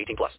18 plus.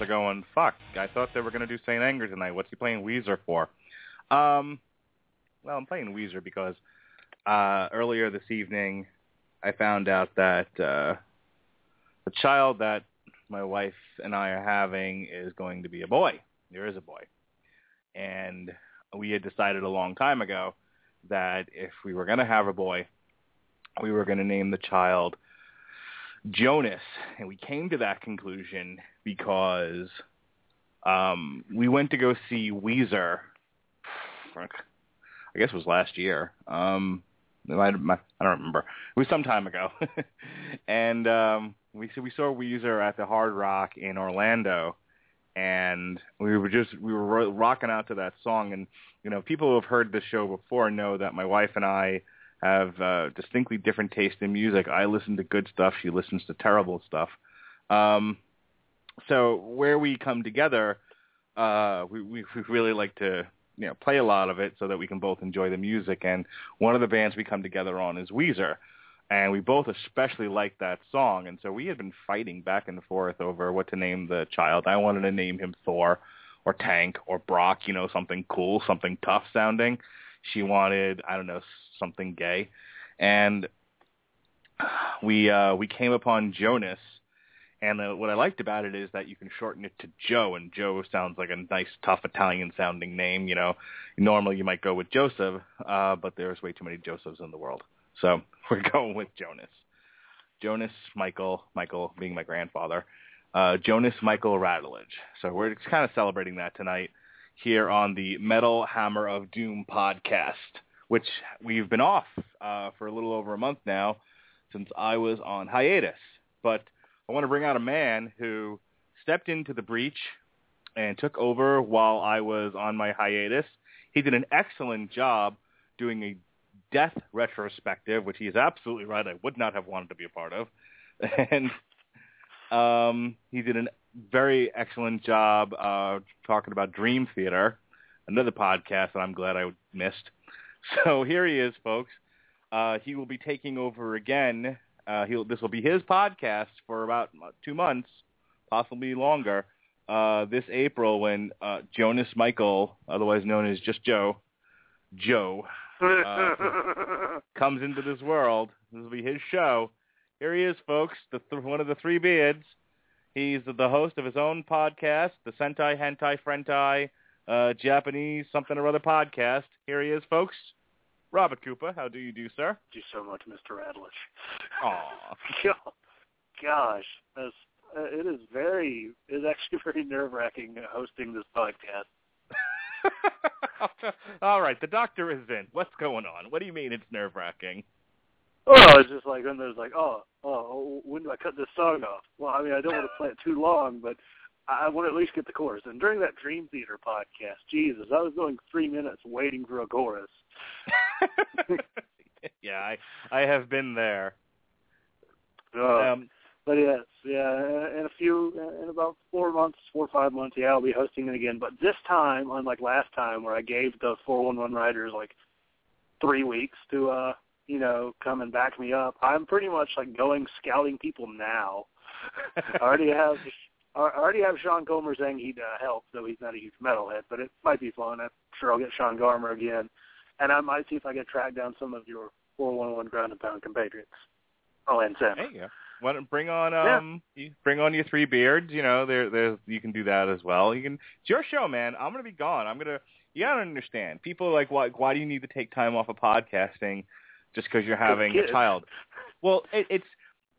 Are going, "Fuck! I thought they were going to do Saint Anger tonight. What's he playing Weezer for?" Um, well, I'm playing Weezer because uh, earlier this evening I found out that uh, the child that my wife and I are having is going to be a boy. There is a boy, and we had decided a long time ago that if we were going to have a boy, we were going to name the child Jonas, and we came to that conclusion because um, we went to go see Weezer. I guess it was last year. Um, I don't remember. It was some time ago, and um, we we saw Weezer at the Hard Rock in Orlando, and we were just we were ro- rocking out to that song. And you know, people who have heard the show before know that my wife and I have uh, distinctly different taste in music. I listen to good stuff. She listens to terrible stuff. Um, so where we come together, uh, we, we we really like to you know play a lot of it so that we can both enjoy the music. And one of the bands we come together on is Weezer, and we both especially like that song. And so we had been fighting back and forth over what to name the child. I wanted to name him Thor, or Tank, or Brock. You know, something cool, something tough sounding. She wanted I don't know something gay, and we uh, we came upon Jonas. And uh, what I liked about it is that you can shorten it to Joe, and Joe sounds like a nice, tough Italian-sounding name. You know, normally you might go with Joseph, uh, but there's way too many Josephs in the world, so we're going with Jonas. Jonas Michael, Michael being my grandfather, uh, Jonas Michael Radulich. So we're kind of celebrating that tonight here on the Metal Hammer of Doom podcast, which we've been off uh, for a little over a month now since I was on hiatus, but I want to bring out a man who stepped into the breach and took over while I was on my hiatus. He did an excellent job doing a death retrospective, which he is absolutely right. I would not have wanted to be a part of. And um, he did a very excellent job uh, talking about Dream Theater, another podcast that I'm glad I missed. So here he is, folks. Uh, he will be taking over again uh, he'll, this will be his podcast for about two months, possibly longer, uh, this April when uh, Jonas Michael, otherwise known as just Joe, Joe, uh, comes into this world. This will be his show. Here he is, folks, the th- one of the three beards. He's the host of his own podcast, the Sentai Hentai Frentai uh, Japanese something or other podcast. Here he is, folks. Robert Cooper, how do you do, sir? Thank you so much, Mr. Radulich. Aw. Gosh, that's, uh, it is very, it is actually very nerve-wracking hosting this podcast. All right, the doctor is in. What's going on? What do you mean it's nerve Oh, it's just like when there's like, oh, oh, when do I cut this song off? Well, I mean, I don't want to play it too long, but I want to at least get the chorus. And during that Dream Theater podcast, Jesus, I was going three minutes waiting for a chorus. yeah, I I have been there. Uh, Um, but yes, yeah, in a few, in about four months, four or five months, yeah, I'll be hosting it again. But this time, unlike last time, where I gave the 411 riders like three weeks to, uh, you know, come and back me up, I'm pretty much like going scouting people now. I already have, I already have Sean Comer saying he'd uh, help, though he's not a huge metalhead. But it might be fun. I'm sure I'll get Sean Garmer again, and I might see if I can track down some of your 411 ground and pound compatriots. Oh, and Sam. There you go. Why don't bring on um you bring on your three beards, you know, there there's you can do that as well. You can it's your show, man. I'm gonna be gone. I'm gonna you gotta understand. People are like why why do you need to take time off of podcasting just because you're having a child? Well, it, it's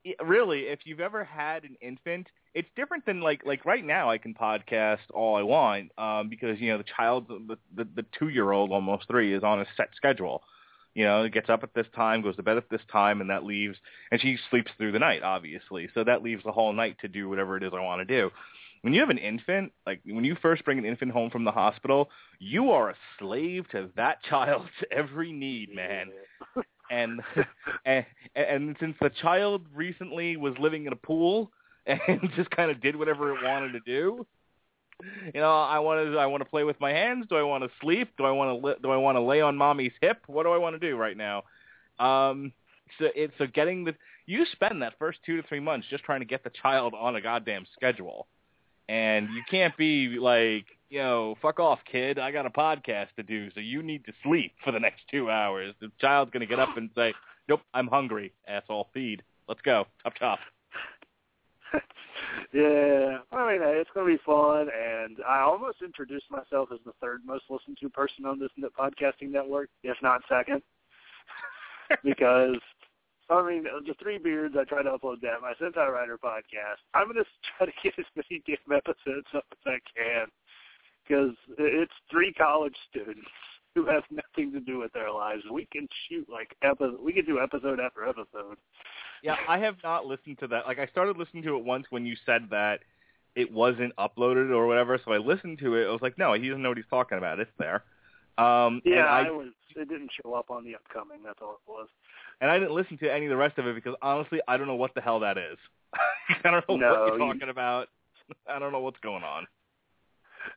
it- really if you've ever had an infant, it's different than like like right now I can podcast all I want um because you know the child the the, the 2-year-old almost 3 is on a set schedule. You know, it gets up at this time, goes to bed at this time, and that leaves, and she sleeps through the night, obviously. So that leaves the whole night to do whatever it is I want to do. When you have an infant, like when you first bring an infant home from the hospital, you are a slave to that child's every need, man. And and, and since the child recently was living in a pool and just kind of did whatever it wanted to do, you know, I want to I want to play with my hands. Do I want to sleep? Do I want to li- do I want to lay on mommy's hip? What do I want to do right now? Um, so it's so getting the you spend that first two to three months just trying to get the child on a goddamn schedule, and you can't be like know fuck off kid I got a podcast to do so you need to sleep for the next two hours. The child's gonna get up and say nope I'm hungry asshole feed let's go up top. yeah, I mean, it's going to be fun, and I almost introduced myself as the third most listened to person on this podcasting network, if not second, because I mean, the Three Beards. I try to upload that. My Sentai Rider podcast. I'm gonna try to get as many damn episodes up as I can because it's three college students who have nothing to do with their lives. We can shoot like episode. We can do episode after episode. Yeah, I have not listened to that. Like I started listening to it once when you said that it wasn't uploaded or whatever. So I listened to it. I was like, no, he doesn't know what he's talking about. It's there. Um, Yeah, and I, I was. It didn't show up on the upcoming. That's all it was. and I didn't listen to any of the rest of it because honestly, I don't know what the hell that is. I don't know No, what you're you- talking about. I don't know what's going on.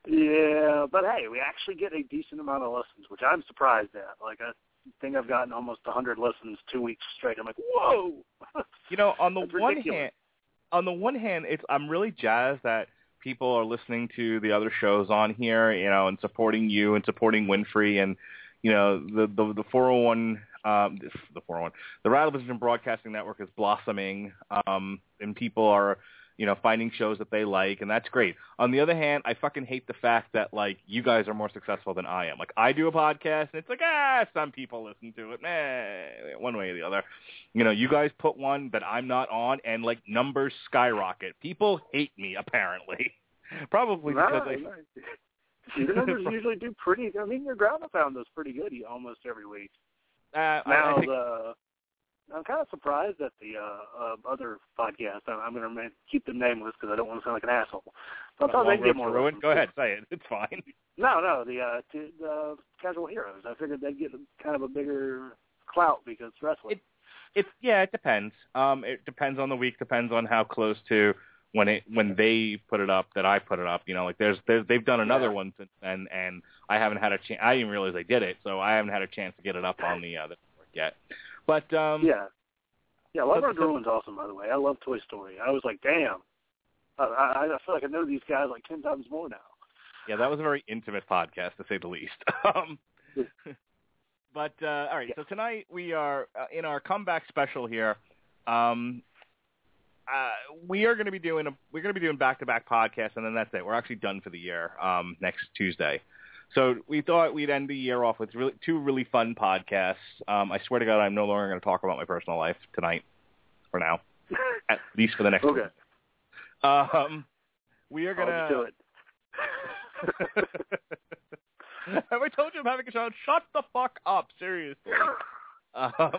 Yeah, but hey, we actually get a decent amount of listens, which I'm surprised at. Like I think I've gotten almost a 100 listens two weeks straight. I'm like, whoa. You know, on the one hand, on the one hand, it's I'm really jazzed that people are listening to the other shows on here, you know, and supporting you and supporting Winfrey and you know the the the 401 um the 401 the Rattlevision Broadcasting Network is blossoming um and people are you know finding shows that they like and that's great. On the other hand, I fucking hate the fact that like you guys are more successful than I am. Like I do a podcast and it's like ah some people listen to it, meh, one way or the other. You know, you guys put one that I'm not on and like numbers skyrocket. People hate me apparently. Probably because Right, I right. Numbers usually do pretty. I mean, your ground and pound does pretty good almost every week. uh, I- Now, I think, the I'm kind of surprised that the uh, uh, other podcast. I'm, I'm going to keep them nameless because I don't want to sound like an asshole. Sometimes they get to more Ruin. Go ahead, say it. It's fine. No, no, the uh, t- the Casual Heroes. I figured they'd get kind of a bigger clout because wrestling. It's yeah, it depends. Um, it depends on the week. Depends on how close to when it when they put it up that I put it up. You know, like there's, there's they've done another Yeah. one since then, and I haven't had a chance. I didn't realize they did it, so I haven't had a chance to get it up on the uh, the network yet. But um, yeah, yeah. Love so- Road to Ruin's awesome, by the way. I love Toy Story. I was like, damn. I, I, I feel like I know these guys like ten times more now. Yeah, that was a very intimate podcast to say the least. um, but uh, all right, so tonight we are uh, in our comeback special here. Um, uh, we are going to be doing a we're going to be doing back to back podcasts, and then that's it. We're actually done for the year um, next Tuesday. So we thought we'd end the year off with really, two really fun podcasts. Um, I swear to God, I'm no longer going to talk about my personal life tonight, for now, at least for the next. Okay. Um, we are going I'll do it. Have I told you I'm having a child? Shut the fuck up, seriously. Um,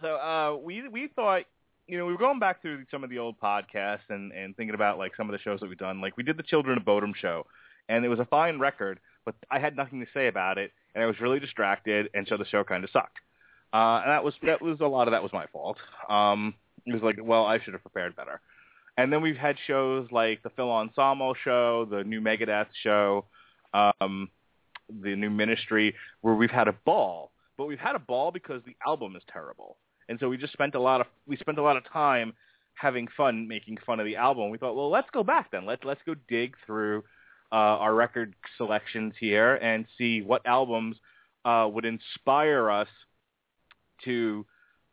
so uh, we we thought, you know, we were going back through some of the old podcasts and and thinking about like some of the shows that we've done. Like we did the Children of Bodom show, and it was a fine record, but I had nothing to say about it, and I was really distracted, and so the show kind of sucked. Uh, and that was that was a lot of that was my fault. Um, it was like, well, I should have prepared better. And then we've had shows like the Phil Anselmo show, the new Megadeth show, um, the new Ministry, where we've had a ball. But we've had a ball because the album is terrible, and so we just spent a lot of we spent a lot of time having fun making fun of the album. We thought, well, let's go back then. Let's let's go dig through uh, our record selections here and see what albums uh, would inspire us to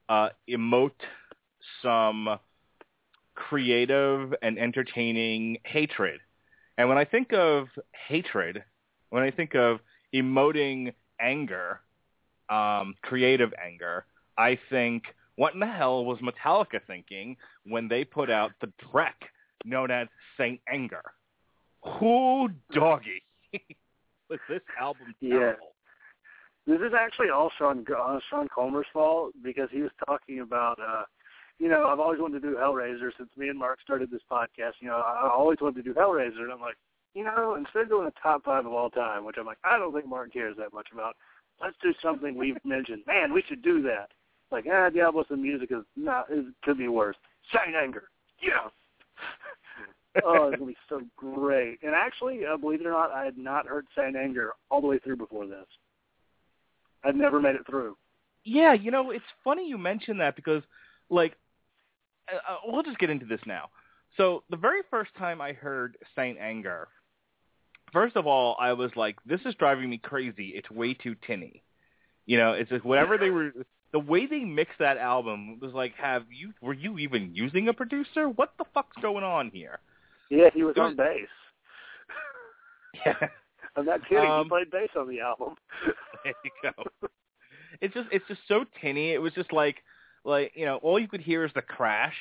uh, emote some creative and entertaining hatred. And when I think of hatred, when I think of emoting anger, um, creative anger, I think, what in the hell was Metallica thinking when they put out the Trek known as Saint Anger? Who doggy was this album Yeah. This is actually all Sean uh, Sean Comer's fault because he was talking about, uh, you know, I've always wanted to do Hellraiser since me and Mark started this podcast. You know, I always wanted to do Hellraiser, and I'm like, you know, instead of doing a top five of all time, which I'm like, I don't think Mark cares that much about. Let's do something we've mentioned. Man, we should do that. Like, ah, Diablos and music is not is could be worse. Saint Anger, yeah. Oh, it's gonna be so great. And actually, uh, believe it or not, I had not heard Saint Anger all the way through before this. I'd never made it through. Yeah, you know, it's funny you mention that because, like, uh, uh, we'll just get into this now. So the very first time I heard Saint Anger, first of all, I was like, "This is driving me crazy. It's way too tinny." You know, it's like whatever they were, the way they mixed that album was like, "Have you? Were you even using a producer? What the fuck's going on here?" Yeah, he was on bass. Yeah. I'm not kidding. Um, he played bass on the album. There you go. it's just it's just so tinny. It was just like like you know all you could hear is the crash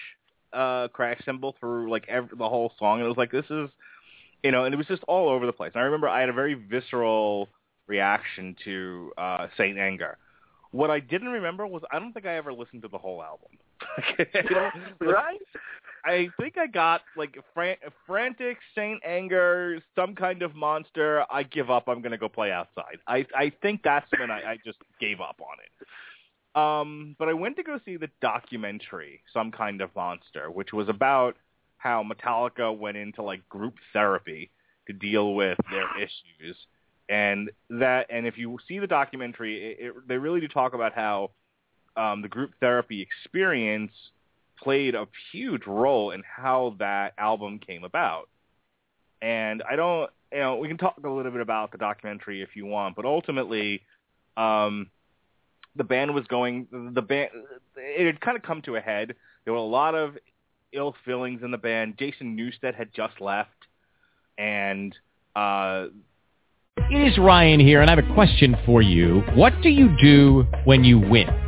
uh crash cymbal through like every, the whole song. And it was like this is you know, and it was just all over the place. And I remember I had a very visceral reaction to uh Saint Anger. What I didn't remember was I don't think I ever listened to the whole album. You know, right? I think I got like fran- frantic Saint Anger, some kind of monster. I give up. I'm gonna go play outside. I I think that's when I, I just gave up on it. Um, but I went to go see the documentary, some kind of monster, which was about how Metallica went into like group therapy to deal with their issues, and that and if you see the documentary, it, it, they really do talk about how um, the group therapy experience played a huge role in how that album came about. And I don't, you know, we can talk a little bit about the documentary if you want, but ultimately, um, the band was going, the band, it had kind of come to a head. There were a lot of ill feelings in the band. Jason Newsted had just left, and uh, It is Ryan here, and I have a question for you. What do you do when you win?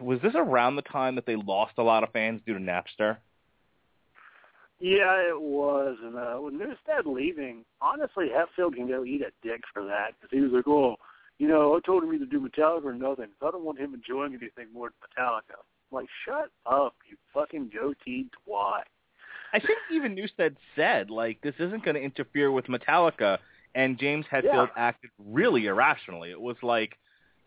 was this around the time that they lost a lot of fans due to Napster? Yeah, it was. And uh, with Newsted leaving, honestly, Hetfield can go eat a dick for that because he was like, oh, you know, I told him either do Metallica or nothing. I don't want him enjoying anything more than Metallica. I'm like, shut up, you fucking goatee twat. I think even Newsted said, like, this isn't going to interfere with Metallica, and James Hetfield Yeah. acted really irrationally. It was like,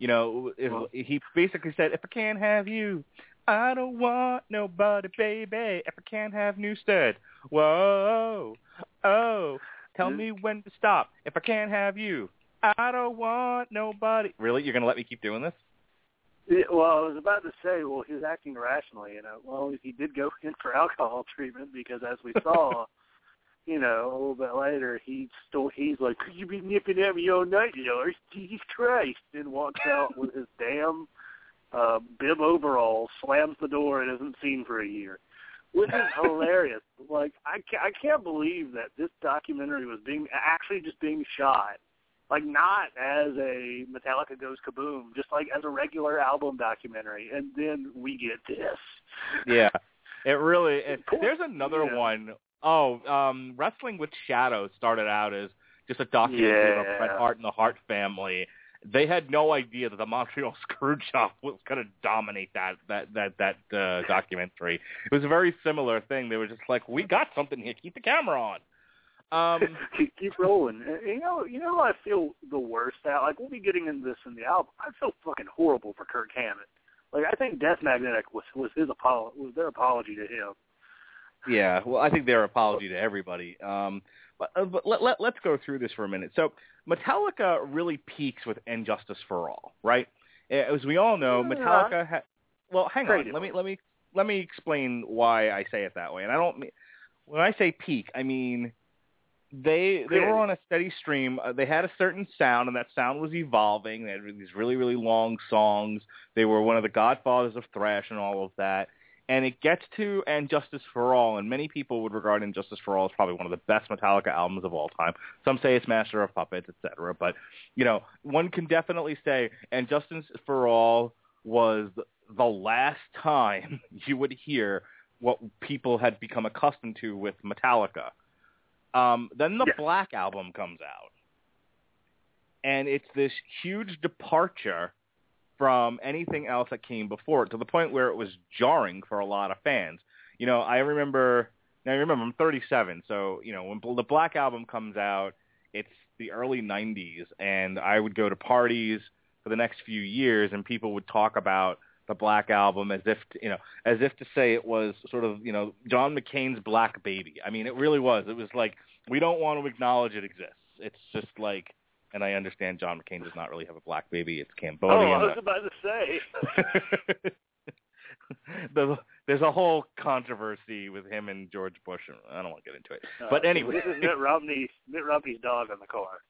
you know, if, Well- he basically said, if I can't have you, I don't want nobody, baby. If I can't have Newsted, whoa, oh, tell me when to stop. If I can't have you, I don't want nobody. Really? You're going to let me keep doing this? Yeah, well, I was about to say, well, he was acting irrationally, you know. Well, he did go in for alcohol treatment because, as we saw, you know, a little bit later, he still he's like, "Could you be nipping at me all night, Lars? Jesus Christ!" And walks out with his damn uh, bib overalls, slams the door, and isn't seen for a year. Which is hilarious. Like, I can't, I can't believe that this documentary was being actually just being shot like not as a Metallica goes kaboom, just like as a regular album documentary, and then we get this. Yeah, it really. It, there's another Yeah. one oh um, Wrestling with Shadows started out as just a documentary about Yeah. Bret Hart and the Hart family. They had no idea that the Montreal Screwjob was going to dominate that that that that uh, documentary. It was a very similar thing. They were just like, "We got something here. Keep the camera on." Um, keep, keep rolling. You know, you know, I feel the worst at. Like we'll be getting into this in the album. I feel fucking horrible for Kirk Hammett. Like I think Death Magnetic was was his apolo- was their apology to him. Yeah, well, I think their apology to everybody. Um, but uh, but let, let, let's go through this for a minute. So Metallica really peaks with "And Justice for All," right? As we all know, Metallica. Ha- well, hang on. Let me let me let me explain why I say it that way. And I don't mean when I say peak, I mean they they were on a steady stream. Uh, they had a certain sound, and that sound was evolving. They had these really really long songs. They were one of the godfathers of thrash and all of that and it gets to And Justice for All, and many people would regard And Justice for All as probably one of the best Metallica albums of all time. Some say it's Master of Puppets, etc. But you know, one can definitely say And Justice for All was the last time you would hear what people had become accustomed to with Metallica. Um, then the. Black album comes out. and it's this huge departure from anything else that came before it to the point where it was jarring for a lot of fans. You know, I remember. Now, remember, I'm 37, so you know when the Black Album comes out, it's the early 90s, and I would go to parties for the next few years, and people would talk about the Black Album as if you know, as if to say it was sort of you know John McCain's Black Baby. I mean, it really was. It was like we don't want to acknowledge it exists. It's just like, and I understand John McCain does not really have a black baby. It's Cambodian. Oh, I was about to say. the, there's a whole controversy with him and George Bush. and I don't want to get into it. Uh, but anyway, this is Mitt Romney. Mitt Romney's dog in the car.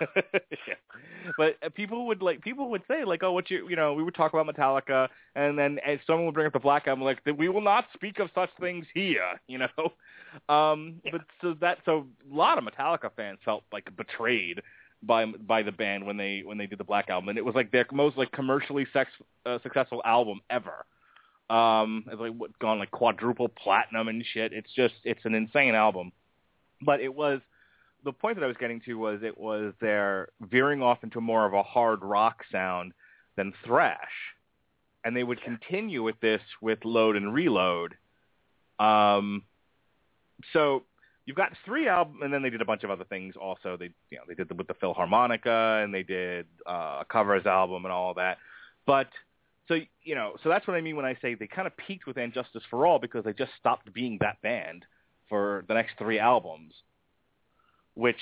yeah. But uh, people would like people would say like, oh, what you you know, we would talk about Metallica, and then as someone would bring up the Black Album, like we will not speak of such things here, you know. Um, but so that so a lot of Metallica fans felt like betrayed by by the band when they when they did the Black Album, and it was like their most like commercially sex, uh, successful album ever. Um, it's like what, gone like quadruple platinum and shit. It's just it's an insane album, but it was the point that I was getting to was it was their veering off into more of a hard rock sound than thrash, and they would continue with this with Load and Reload. Um, so you've got three albums, and then they did a bunch of other things. Also, they you know they did the, with the Philharmonica, and they did uh, a covers album and all that. But so you know, so that's what I mean when I say they kind of peaked with And Justice for All because they just stopped being that band for the next three albums which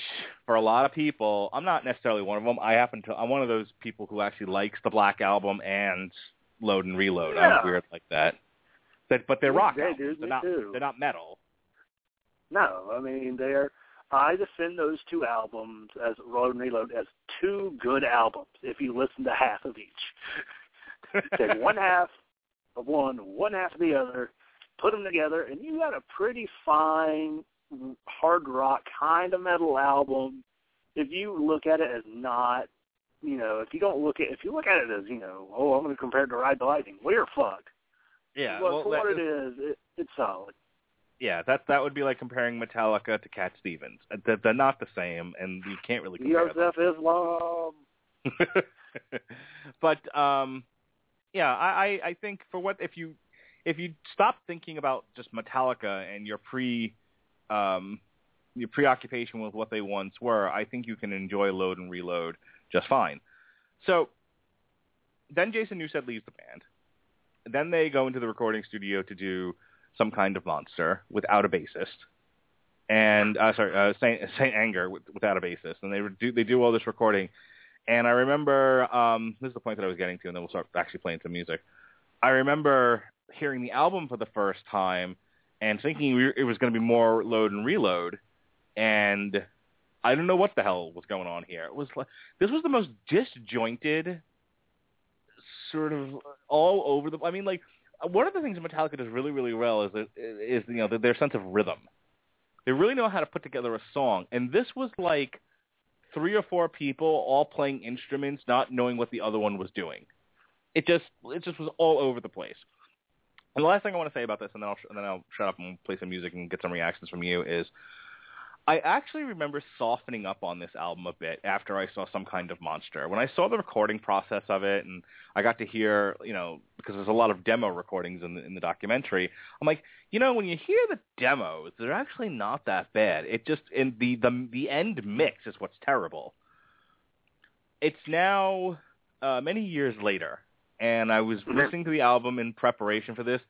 for a lot of people, I'm not necessarily one of them. I happen to, I'm one of those people who actually likes the Black Album and Load and Reload. I'm weird like that. But, but they're rock Yeah, albums. dude, they're not. too. They're not metal. No, I mean they're. I defend those two albums as Road and Reload as two good albums. If you listen to half of each, take one half of one, one half of the other, put them together, and you got a pretty fine hard rock kind of metal album. If you look at it as not, you know, if you don't look at, if you look at it as, you know, oh, I'm going to compare it to Ride the Lightning, well, you're fucked. Yeah. But well, for what it is, it, it's solid. Yeah, that that would be like comparing Metallica to Cat Stevens. Uh, They're, they're not the same, and you can't really compare them. Islam. but um, yeah, I, I I think for what if you if you stop thinking about just Metallica and your pre um, your preoccupation with what they once were, I think you can enjoy Load and Reload just fine. So then Jason Newsted leaves the band. Then they go into the recording studio to do some kind of monster without a bassist. And uh, sorry, uh, Saint, Saint Anger with, without a bassist, and they do they do all this recording. And I remember um, this is the point that I was getting to, and then we'll start actually playing some music. I remember hearing the album for the first time and thinking it was going to be more load and reload, and I don't know what the hell was going on here. It was like, this was the most disjointed, sort of all over the. I mean, like one of the things Metallica does really, really well is is you know their sense of rhythm. They really know how to put together a song, and this was like three or four people all playing instruments, not knowing what the other one was doing. It just it just was all over the place. And the last thing I want to say about this, and then I'll and then I'll shut up and play some music and get some reactions from you, is I actually remember softening up on this album a bit after I saw some kind of monster. When I saw the recording process of it, and I got to hear, you know, because there's a lot of demo recordings in the, in the documentary. I'm like, you know, when you hear the demos, they're actually not that bad. It just in the the the end mix is what's terrible. It's now uh, many years later, and I was listening to the album in preparation for this.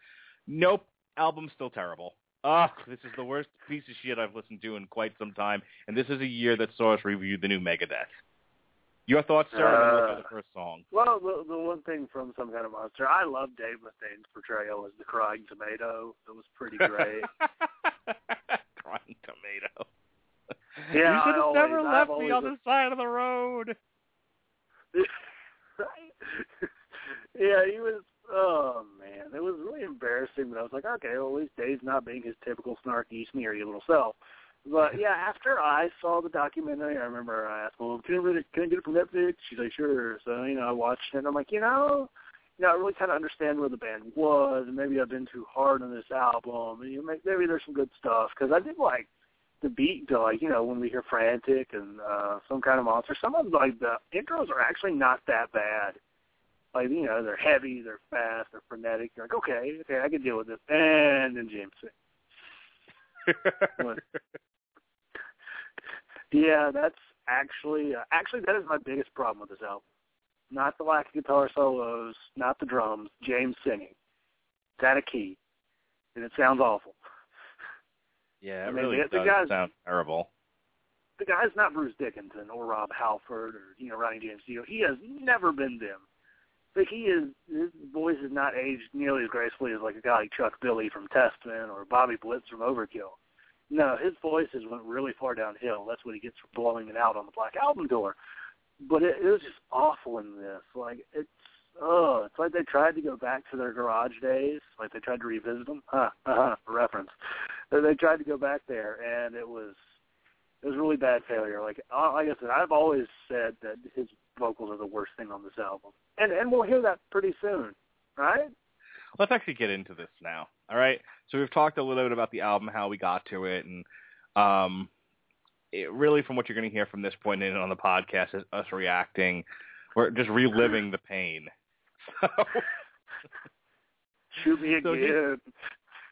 Nope, album's still terrible. Ugh, this is the worst piece of shit I've listened to in quite some time, and this is a year that saw us review the new Megadeth. Your thoughts, sir? and then uh, the first song. Well, the, the one thing from some kind of monster, I love Dave Mustaine's portrayal as the crying tomato. It was pretty great. Crying tomato. Yeah, you should have always- never left always- the other side of the road. yeah, he was. Oh man, it was really embarrassing. But I was like, okay, well at least Dave's not being his typical snarky, sneery little self. But yeah, after I saw the documentary, I remember I asked, "Well, can I, really, can I get it from Netflix?" She's like, "Sure." So you know, I watched it. and I'm like, you know, you know, I really kind of understand where the band was, and maybe I've been too hard on this album, and you know, maybe there's some good stuff because I did like the beat to like you know when we hear frantic and uh some kind of monster. Some of them, like the intros are actually not that bad. Like you know they're heavy, they're fast, they're frenetic. You're like okay, okay, I can deal with this. And then James. Yeah, that's actually uh, actually that is my biggest problem with this album. Not the lack of guitar solos, not the drums, James singing. It's out of key, and it sounds awful. Yeah, I it mean, really the- the does guys- sound terrible. The guy's not Bruce Dickinson or Rob Halford or you know Ronnie James Dio. He has never been them. Like he is, his voice has not aged nearly as gracefully as like a guy like Chuck Billy from Testament or Bobby Blitz from Overkill. No, his voice has went really far downhill. That's what he gets for blowing it out on the Black Album tour. But it, it was just awful in this. Like it's oh, it's like they tried to go back to their garage days. Like they tried to revisit them. Huh, uh-huh, reference. They tried to go back there, and it was it was really bad failure. Like like I said, I've always said that his vocals are the worst thing on this album, and and we'll hear that pretty soon, right? Let's actually get into this now. All right. So we've talked a little bit about the album, how we got to it, and um, it really, from what you're going to hear from this point in on the podcast, is us reacting. We're just reliving the pain. So, Shoot me So again.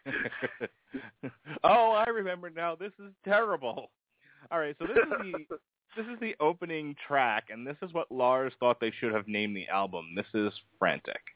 oh, I remember now. This is terrible. All right, so this is the this is the opening track, and this is what Lars thought they should have named the album. This is Frantic.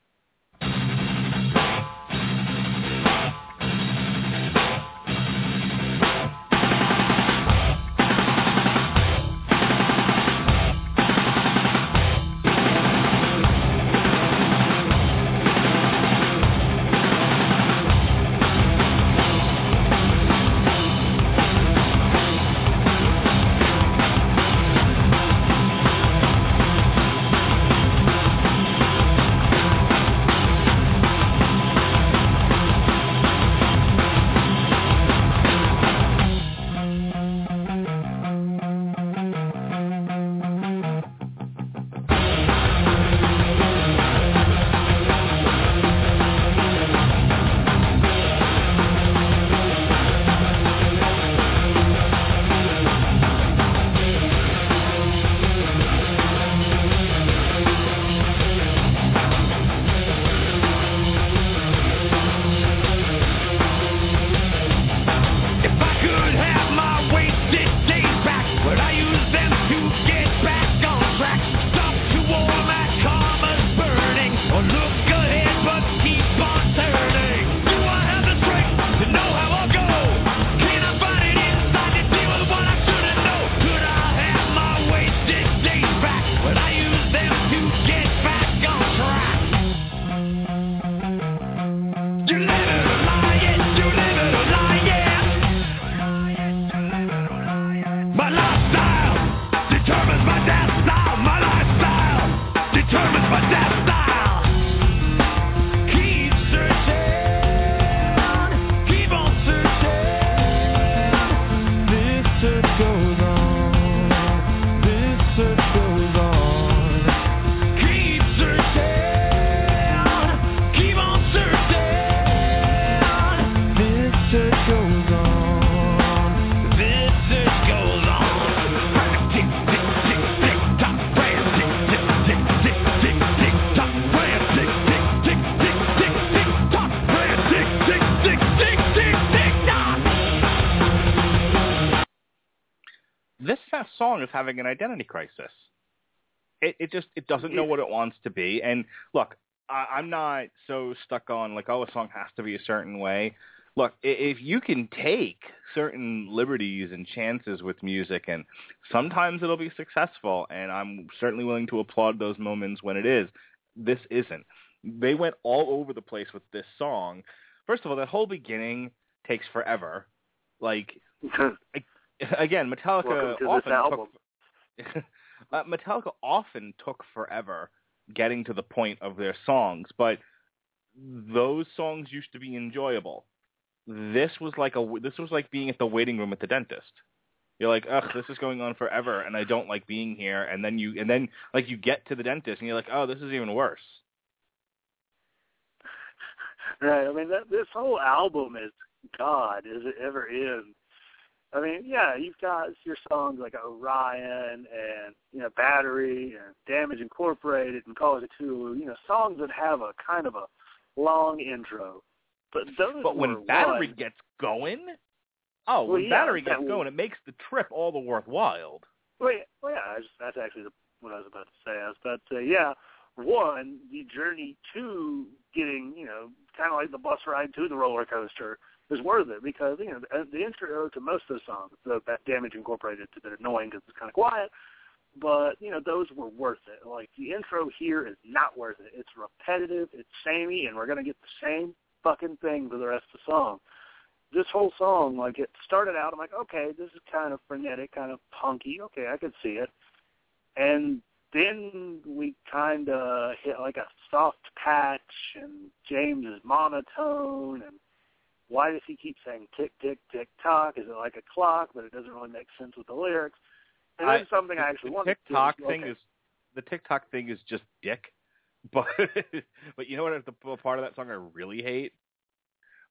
Is having an identity crisis. It it just it doesn't know what it wants to be. And look, I, I'm not so stuck on like oh a song has to be a certain way. Look, if you can take certain liberties and chances with music, and sometimes it'll be successful, and I'm certainly willing to applaud those moments when it is. This isn't. They went all over the place with this song. First of all, that whole beginning takes forever. Like again, Metallica Welcome to this often took uh, Metallica often took forever getting to the point of their songs, but those songs used to be enjoyable. This was like a this was like being at the waiting room at the dentist. You're like, ugh, this is going on forever, and I don't like being here. And then you and then like you get to the dentist, and you're like, oh, this is even worse. Right. I mean, that, this whole album is God Is it ever is. I mean, yeah, you've got your songs like Orion and you know Battery and Damage Incorporated and Call of Cthulhu. You know, songs that have a kind of a long intro. But those But when battery one- gets going, oh, Well, when yeah, battery gets going, it makes the trip all the worthwhile. Well, yeah, well, yeah I just, that's actually the, what I was about to say. I was about to say, yeah, one, the journey to getting, you know, kind of like the bus ride to the roller coaster is worth it because, you know, the, intro to most of the songs, the Damage Incorporated, it's a bit annoying because it's kind of quiet, but, you know, those were worth it. Like, the intro here is not worth it. It's repetitive, it's samey, and we're to get the same fucking thing for the rest of the song this whole song, like it started out, I'm like, okay, this is kind of frenetic, kind of punky. Okay, I could see it. And then we kind of hit like a soft patch, and James is monotone, and why does he keep saying tick, tick, tick, tock? Is it like a clock? But it doesn't really make sense with the lyrics. And then something I actually the wanted TikTok to thing okay. is the TikTok thing is just dick. But but you know what? The part of that song I really hate.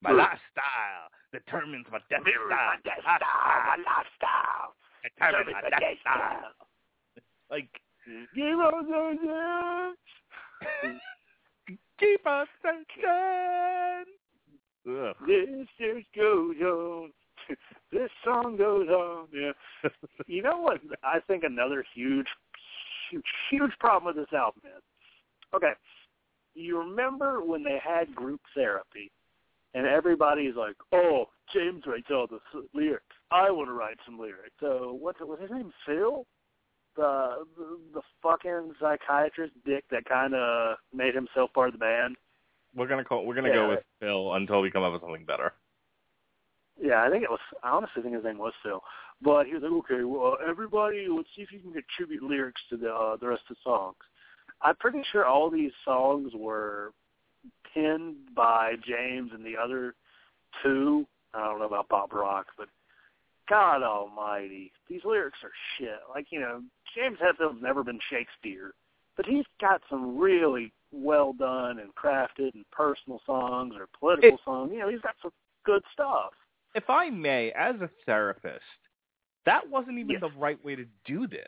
My Hmm. lifestyle determines my death style. my death style, my lifestyle. Determines my death style. Like Give us a keep us searching. Ugh. This just goes on. this song goes on. Yeah. you know what? I think another huge, huge, huge problem with this album is. Okay, you remember when they had group therapy, and everybody's like, "Oh, James writes all the lyrics. I want to write some lyrics." So what's? What's his name? Phil. The, the the fucking psychiatrist dick that kind of made himself part of the band. We're gonna call. We're gonna Yeah. go with Phil until we come up with something better. Yeah, I think it was. I honestly think his name was Phil. But he was like, okay, well, everybody, let's see if you can contribute lyrics to the uh, the rest of the songs. I'm pretty sure all these songs were penned by James and the other two. I don't know about Bob Rock, but God Almighty, these lyrics are shit. Like you know, James Hetfield's never been Shakespeare, but he's got some really well done and crafted and personal songs or political songs. You know, he's got some good stuff. If I may, as a therapist, that wasn't even the right way to do this.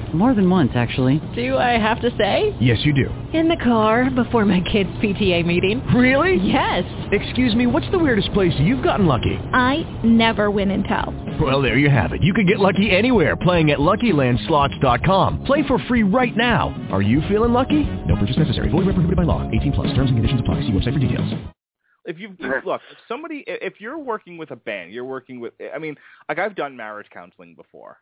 More than once, actually. Do I have to say? Yes, you do. In the car before my kids' PTA meeting. Really? Yes. Excuse me, what's the weirdest place you've gotten lucky? I never win and tell. Well, there you have it. You can get lucky anywhere playing at LuckyLandSlots.com. Play for free right now. Are you feeling lucky? No purchase necessary. Void where prohibited by law. 18 plus. Terms and conditions apply. See website for details. If you look, if somebody, if you're working with a band, you're working with. I mean, like I've done marriage counseling before,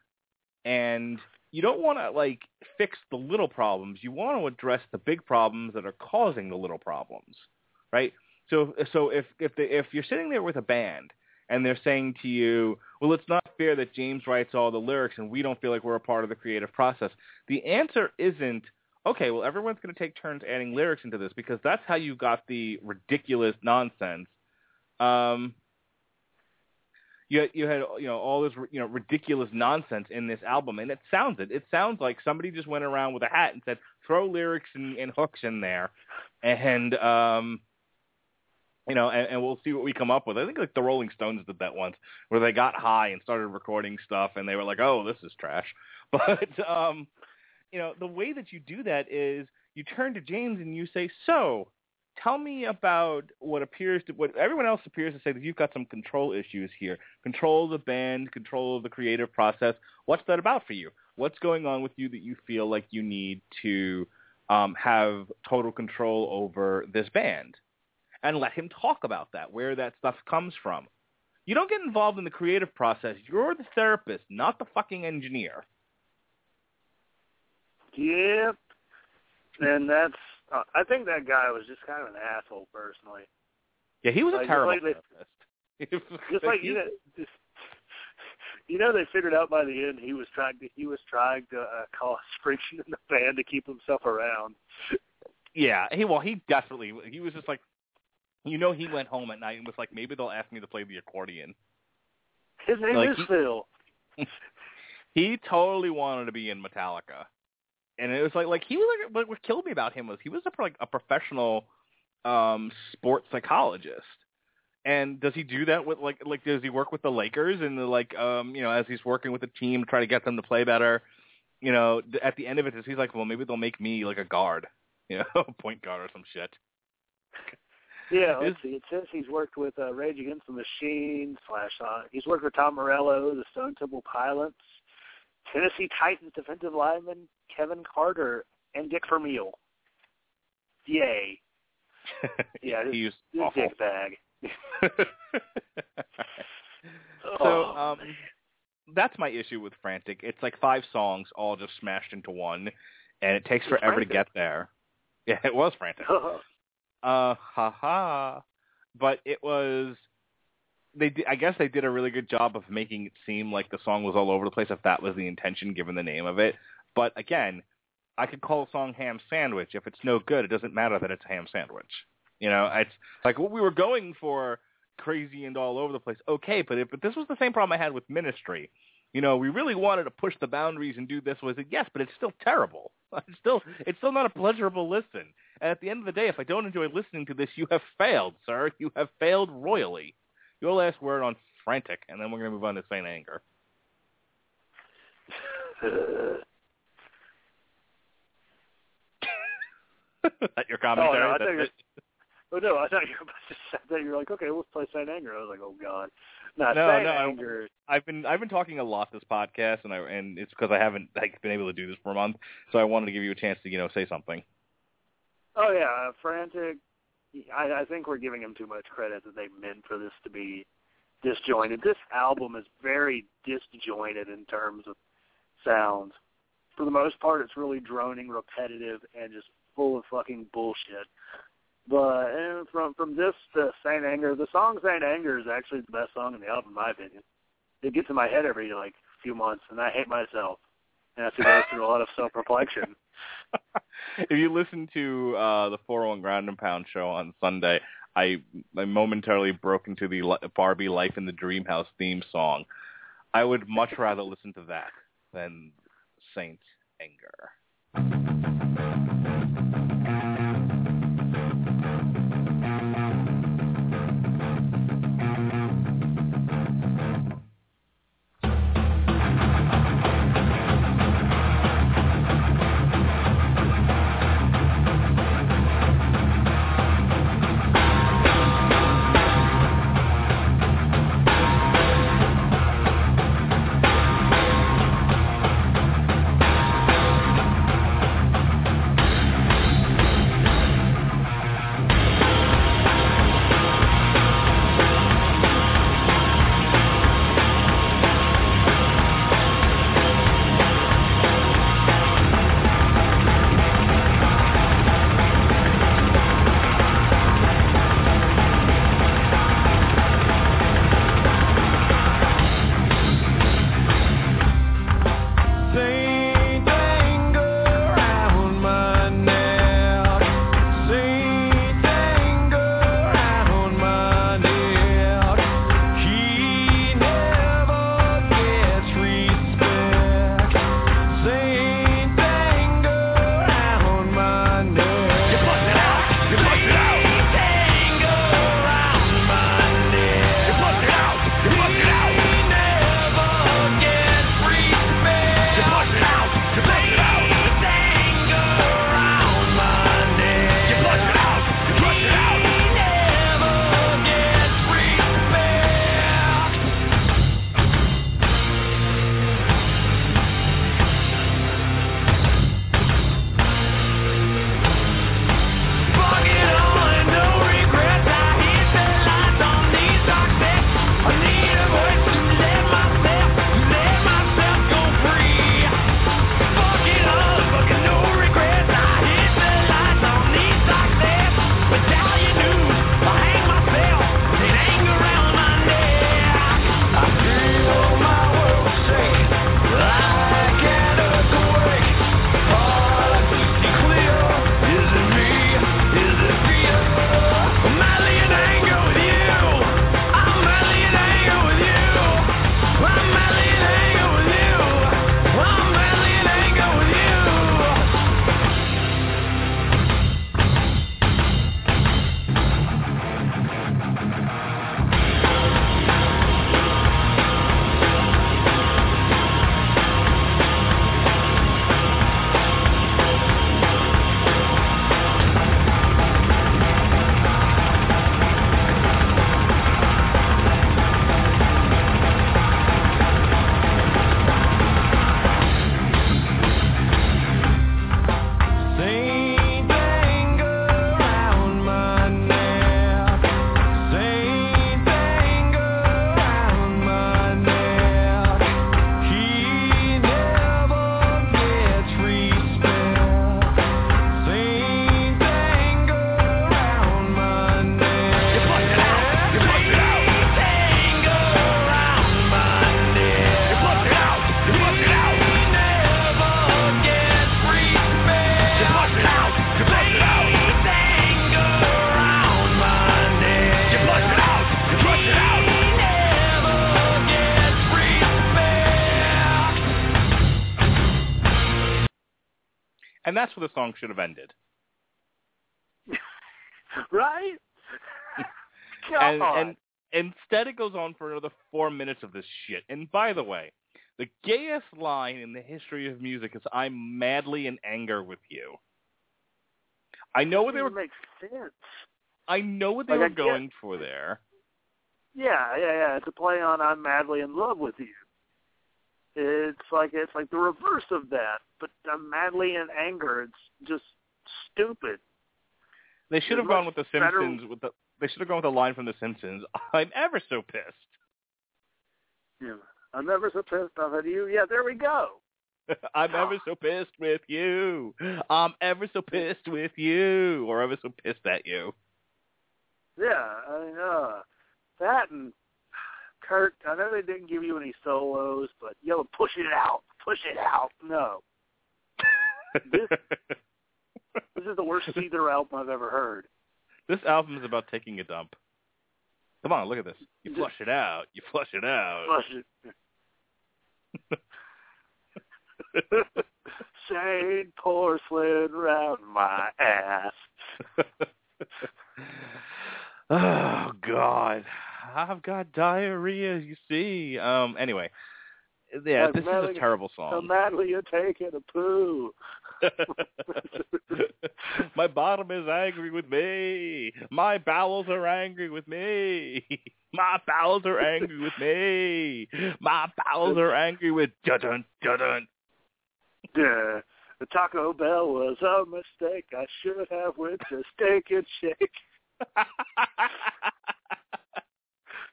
and you don't want to like fix the little problems. You want to address the big problems that are causing the little problems, right? So, so if if the, if you're sitting there with a band and they're saying to you, well, it's not fair that James writes all the lyrics and we don't feel like we're a part of the creative process. The answer isn't okay, well, everyone's going to take turns adding lyrics into this because that's how you got the ridiculous nonsense. Um, you had, you had you know all this you know ridiculous nonsense in this album, and it sounds it. It sounds like somebody just went around with a hat and said throw lyrics and, and hooks in there, and um, you know, and, and we'll see what we come up with. I think like the Rolling Stones did that once, where they got high and started recording stuff, and they were like, oh, this is trash. But um, you know, the way that you do that is you turn to James and you say, so tell me about what appears to what everyone else appears to say that you've got some control issues here. Control of the band, control of the creative process. What's that about for you? What's going on with you that you feel like you need to um, have total control over this band? And let him talk about that, where that stuff comes from. You don't get involved in the creative process. You're the therapist, not the fucking engineer. Yep. and that's uh, I think that guy was just kind of an asshole personally. Yeah, he was a Like, terrible like they- Just like you know, just, you know, they figured out by the end he was trying to he was trying to uh, cause friction in the band to keep himself around. Yeah, he well, he desperately he was just like, you know, he went home at night and was like, maybe they'll ask me to play the accordion. His name Like, is he- Phil. He totally wanted to be in Metallica, and it was like like he was like what, what killed me about him was he was a, like a professional um sports psychologist. And does he do that with like like does he work with the Lakers and the, like um you know as he's working with the team to try to get them to play better? You know, at the end of it, he's like, well, maybe they'll make me like a guard, you know, point guard or some shit. Yeah, let's see. It says he's worked with uh, Rage Against the Machine slash. Uh, he's worked with Tom Morello, the Stone Temple Pilots, Tennessee Titans defensive lineman Kevin Carter, and Dick Vermeil. Yay! Yeah, he was this awful. dick bag. so Oh, um that's my issue with Frantic. It's like five songs all just smashed into one and it takes It's forever Frantic. to get there. Yeah, it was Frantic. uh ha ha. But it was they di- I guess they did a really good job of making it seem like the song was all over the place if that was the intention given the name of it. But again, I could call a song ham sandwich. If it's no good, it doesn't matter that it's a ham sandwich. You know, it's like what we were going for crazy and all over the place. Okay, but but this was the same problem I had with Ministry. You know, we really wanted to push the boundaries and do this. Was it yes, but it's still terrible. It's still it's still not a pleasurable listen. And at the end of the day, if I don't enjoy listening to this, you have failed, sir. You have failed royally. Your last word on frantic, and then we're to move on to Saint Anger. That your Oh, commentary? no, I thought you were, oh no, I thought you were about to say that. You were like, okay, let's play Saint Anger. I was like, oh god, not No, Saint no, Anger. I've been I've been talking a lot this podcast, and I and it's because I haven't like been able to do this for a month, so I wanted to give you a chance to you know say something. Oh yeah, uh, frantic. I, I think we're giving him too much credit that they meant for this to be disjointed. This album is very disjointed in terms of sounds. For the most part, it's really droning, repetitive, and just full of fucking bullshit. But and from from this to Saint Anger, the song Saint Anger is actually the best song in the album, in my opinion. It gets in my head every like few months, and I hate myself. And I have to go through a lot of self reflection. if you listen to uh the 401 Ground and Pound show on Sunday, I I momentarily broke into the Barbie Life in the Dream House theme song. I would much rather listen to that than Saint Anger. That's where the song should have ended. right? and, and instead it goes on for another four minutes of this shit. And by the way, the gayest line in the history of music is "I'm madly in anger with you." I know what they were. Makes sense. I know what they Like, were going for there. Yeah, yeah, yeah. It's a play on "I'm madly in love with you." It's like it's like the reverse of that, but I'm madly in anger. It's just stupid. They should have gone with the better- Simpsons. With the they should have gone with the line from the Simpsons. I'm ever so pissed. Yeah. I'm ever so pissed off at you. Yeah, there we go. I'm ever so pissed with you. I'm ever so pissed with you, or ever so pissed at you. Yeah, I mean, uh, that and Kurt. I know they didn't give you any solos, but yo, push it out, push it out. No, this is the worst Seether album I've ever heard. This album is about taking a dump. Come on, look at this. You flush it out. You flush it out. Flush it. Shade porcelain round my ass. oh God, I've got diarrhea. You see. Um. Anyway, yeah, I'm this is a terrible song. madly a taking a poo. My bottom is angry with me. My bowels are angry with me. My bowels are angry with me. My bowels are angry with dun dun dun. Yeah. The Taco Bell was a mistake. I should have went to Steak and Shake.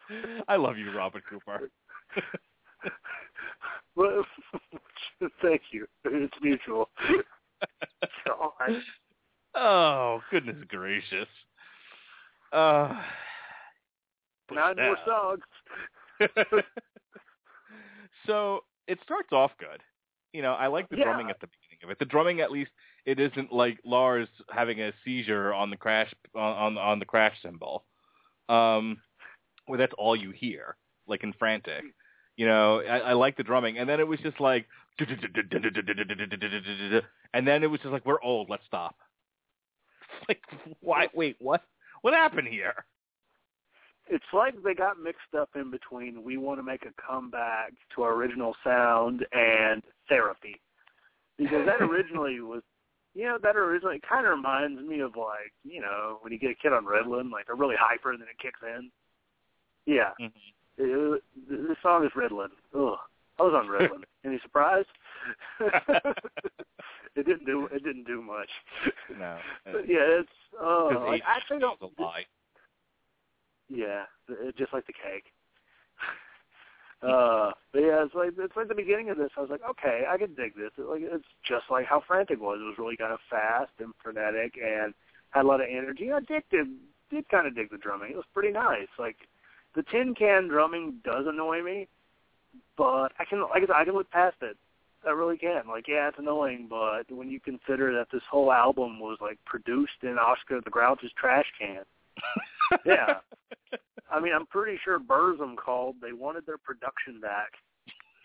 I love you, Robert Cooper. Well, thank you. It's mutual. God. Oh, goodness gracious. Uh, Nine more songs. so it starts off good. You know, I like the Yeah. drumming at the beginning of it. The drumming, at least, it isn't like Lars having a seizure on the crash on on, on the crash cymbal. um, where that's all you hear, like in Frantic. You know, I, I like the drumming, and then it was just like, and then it was just like, we're old, let's stop. Like, why? Wait, what? What happened here? It's like they got mixed up in between we want to make a comeback to our original sound and therapy. Because that originally was you know, that originally kind of reminds me of like, you know, when you get a kid on Ritalin, like they're really hyper and then it kicks in. Yeah. It, it, this song is Ritalin. Ugh. I was on Ritalin. Any surprise? it didn't do it didn't do much. No. But yeah, it's uh like, I actually don't a lie. yeah, just like the cake. Uh, but yeah, it's like it's like the beginning of this. I was like, okay, I can dig this. It, like it's just like how Frantic was. It was really kind of fast and frenetic and had a lot of energy. I did did, did kind of dig the drumming. It was pretty nice. Like the tin can drumming does annoy me, but I can like I said, I can look past it. I really can. Like yeah, it's annoying, but when you consider that this whole album was like produced in Oscar the Grouch's trash can. yeah. I mean, I'm pretty sure Burzum called. They wanted their production back.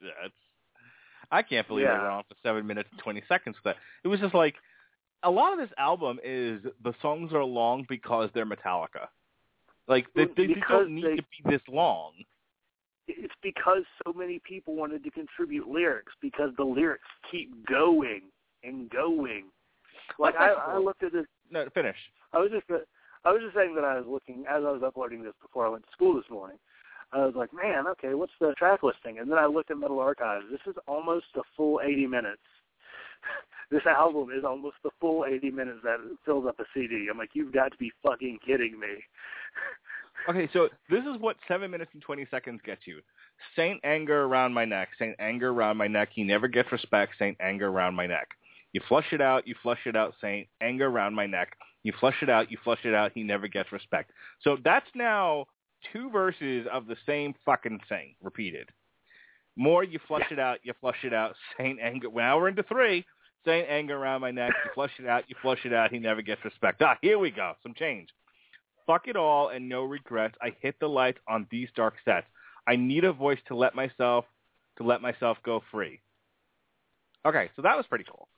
That's. I can't believe Yeah. they went on for seven minutes and twenty seconds. But it was just like a lot of this album is the songs are long because they're Metallica. Like they, they, they don't need they- to be this long. It's because so many people wanted to contribute lyrics because the lyrics keep going and going. Like I, I looked at this. No, finish. I was just I was just saying that I was looking as I was uploading this before I went to school this morning. I was like, man, okay, what's the track listing? And then I looked at Metal Archives. This is almost a full 80 minutes. This album is almost the full 80 minutes that fills up a CD. I'm like, you've got to be fucking kidding me. Okay, so this is what seven minutes and twenty seconds gets you. Saint anger around my neck. Saint anger around my neck. He never gets respect. Saint anger around my neck. You flush it out. You flush it out. Saint anger around my neck. You flush it out. You flush it out. He never gets respect. So that's now two verses of the same fucking thing repeated. More you flush it out. You flush it out. Saint anger. Now we're into three. Saint anger around my neck. You flush it out. You flush it out. He never gets respect. Ah, here we go. Some change. Fuck it all and no regrets. I hit the lights on these dark sets. I need a voice to let myself to let myself go free. Okay, so that was pretty cool.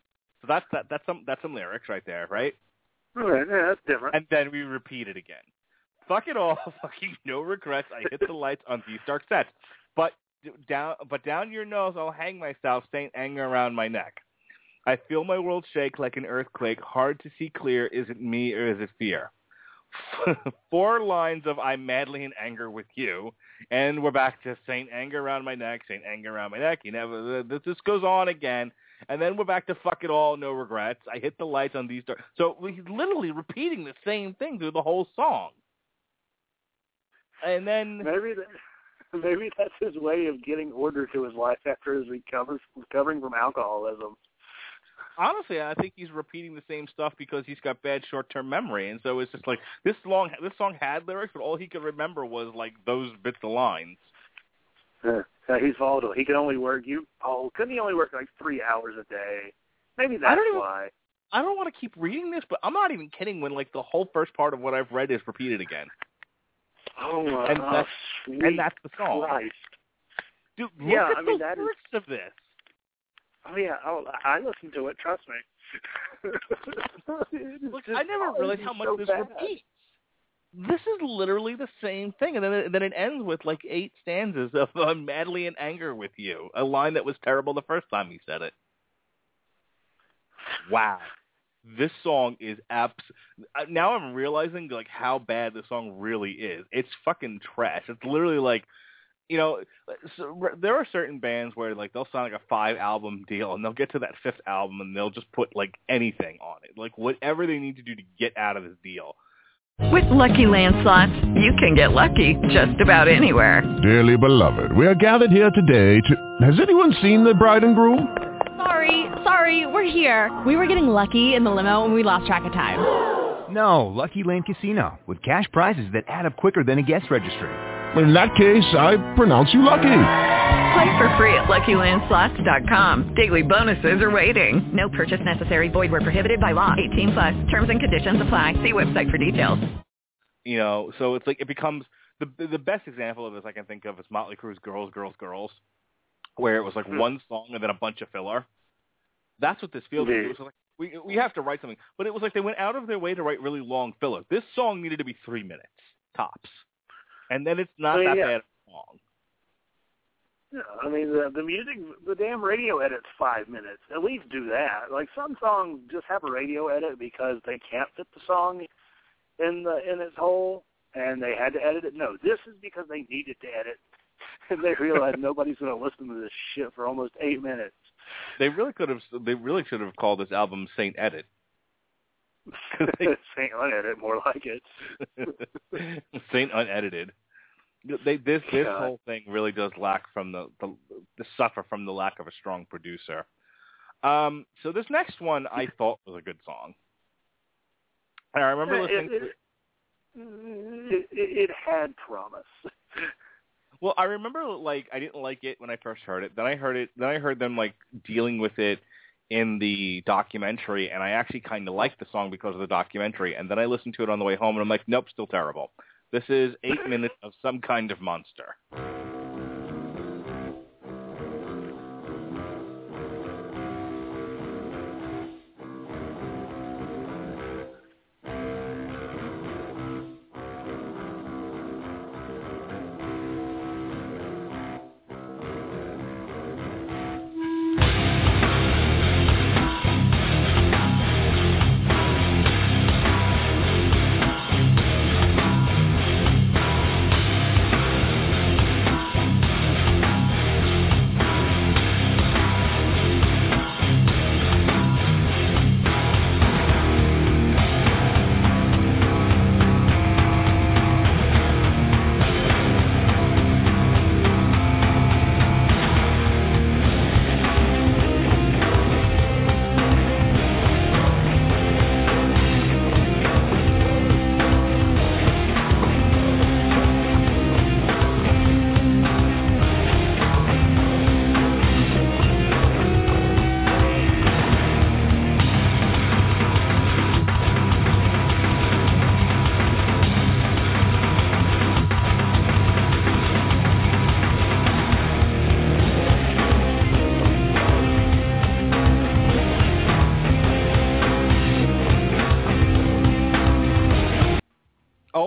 So that's that that's some that's some lyrics right there, right? Right, yeah, that's different. And then we repeat it again. Fuck it all, fucking no regrets. I hit the lights on these dark sets, but down but down your nose I'll hang myself, Saint anger around my neck. I feel my world shake like an earthquake. Hard to see clear. Is it me or is it fear? Four lines of I'm madly in anger with you, and we're back to Saint anger around my neck, Saint anger around my neck. You never. This goes on again, and then we're back to fuck it all, no regrets. I hit the lights on these. Dark. So he's literally repeating the same thing through the whole song, and then Maybe that, maybe that's his way of getting order to his life after his recovers recovering from alcoholism. Honestly, I think he's repeating the same stuff because he's got bad short-term memory, and so it's just like this long. This song had lyrics, but all he could remember was like those bits of lines. Yeah, yeah, he's volatile. He can only work you. Oh, couldn't he only work like three hours a day? Maybe that's I don't even- why. I don't want to keep reading this, but I'm not even kidding when like the whole first part of what I've read is repeated again, Oh my and that's sweet and that's the song. Christ. Dude, look Yeah, at I mean, the that is- lyrics of this. Oh yeah, oh, I listen to it. Trust me. Look, I never realized how much so this bad. repeats. This is literally the same thing, and then it, then it ends with like eight stanzas of "I'm madly in anger with you," a line that was terrible the first time he said it. Wow, this song is abs. Now I'm realizing like how bad this song really is. It's fucking trash. It's literally like, you know, so, there are certain bands where like they'll sign like a five album deal, and they'll get to that fifth album, and they'll just put like anything on it, like whatever they need to do to get out of this deal. With Lucky Land Slots, you can get lucky just about anywhere. Dearly beloved, we are gathered here today to... Has anyone seen the bride and groom? Sorry, sorry, we're here. We were getting lucky in the limo and we lost track of time. No, Lucky Land Casino, with cash prizes that add up quicker than a guest registry. In that case, I pronounce you lucky. Play for free at LuckyLandSlots.com. Daily bonuses are waiting. No purchase necessary. Void where prohibited by law. 18 plus. Terms and conditions apply. See website for details. You know, so it's like it becomes the the best example of this I can think of is Motley Crue's "Girls, Girls, Girls," where it was like hmm. one song and then a bunch of filler. That's what this feels like. Hmm. It was like we we have to write something, but it was like they went out of their way to write really long filler. This song needed to be three minutes tops, and then it's not Well, that yeah. bad a song. Yeah, I mean the the music, the damn radio edit's five minutes. At least do that. Like some songs just have a radio edit because they can't fit the song in the in its whole, and they had to edit it. No, this is because they needed to edit, and they realized nobody's going to listen to this shit for almost eight minutes. They really could have. They really should have called this album Saint Edit. Saint unedited, more like it. Saint unedited. They, this this God. whole thing really does lack from the, the the suffer from the lack of a strong producer. Um, so this next one I thought was a good song. And I remember It- listening. it, it, it, it had promise. Well, I remember like I didn't like it when I first heard it. Then I heard it. Then I heard them like dealing with it in the documentary, and I actually kind of liked the song because of the documentary. And then I listened to it on the way home, and I'm like, nope, still terrible. This is eight minutes of some kind of monster.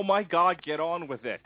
My God, get on with it.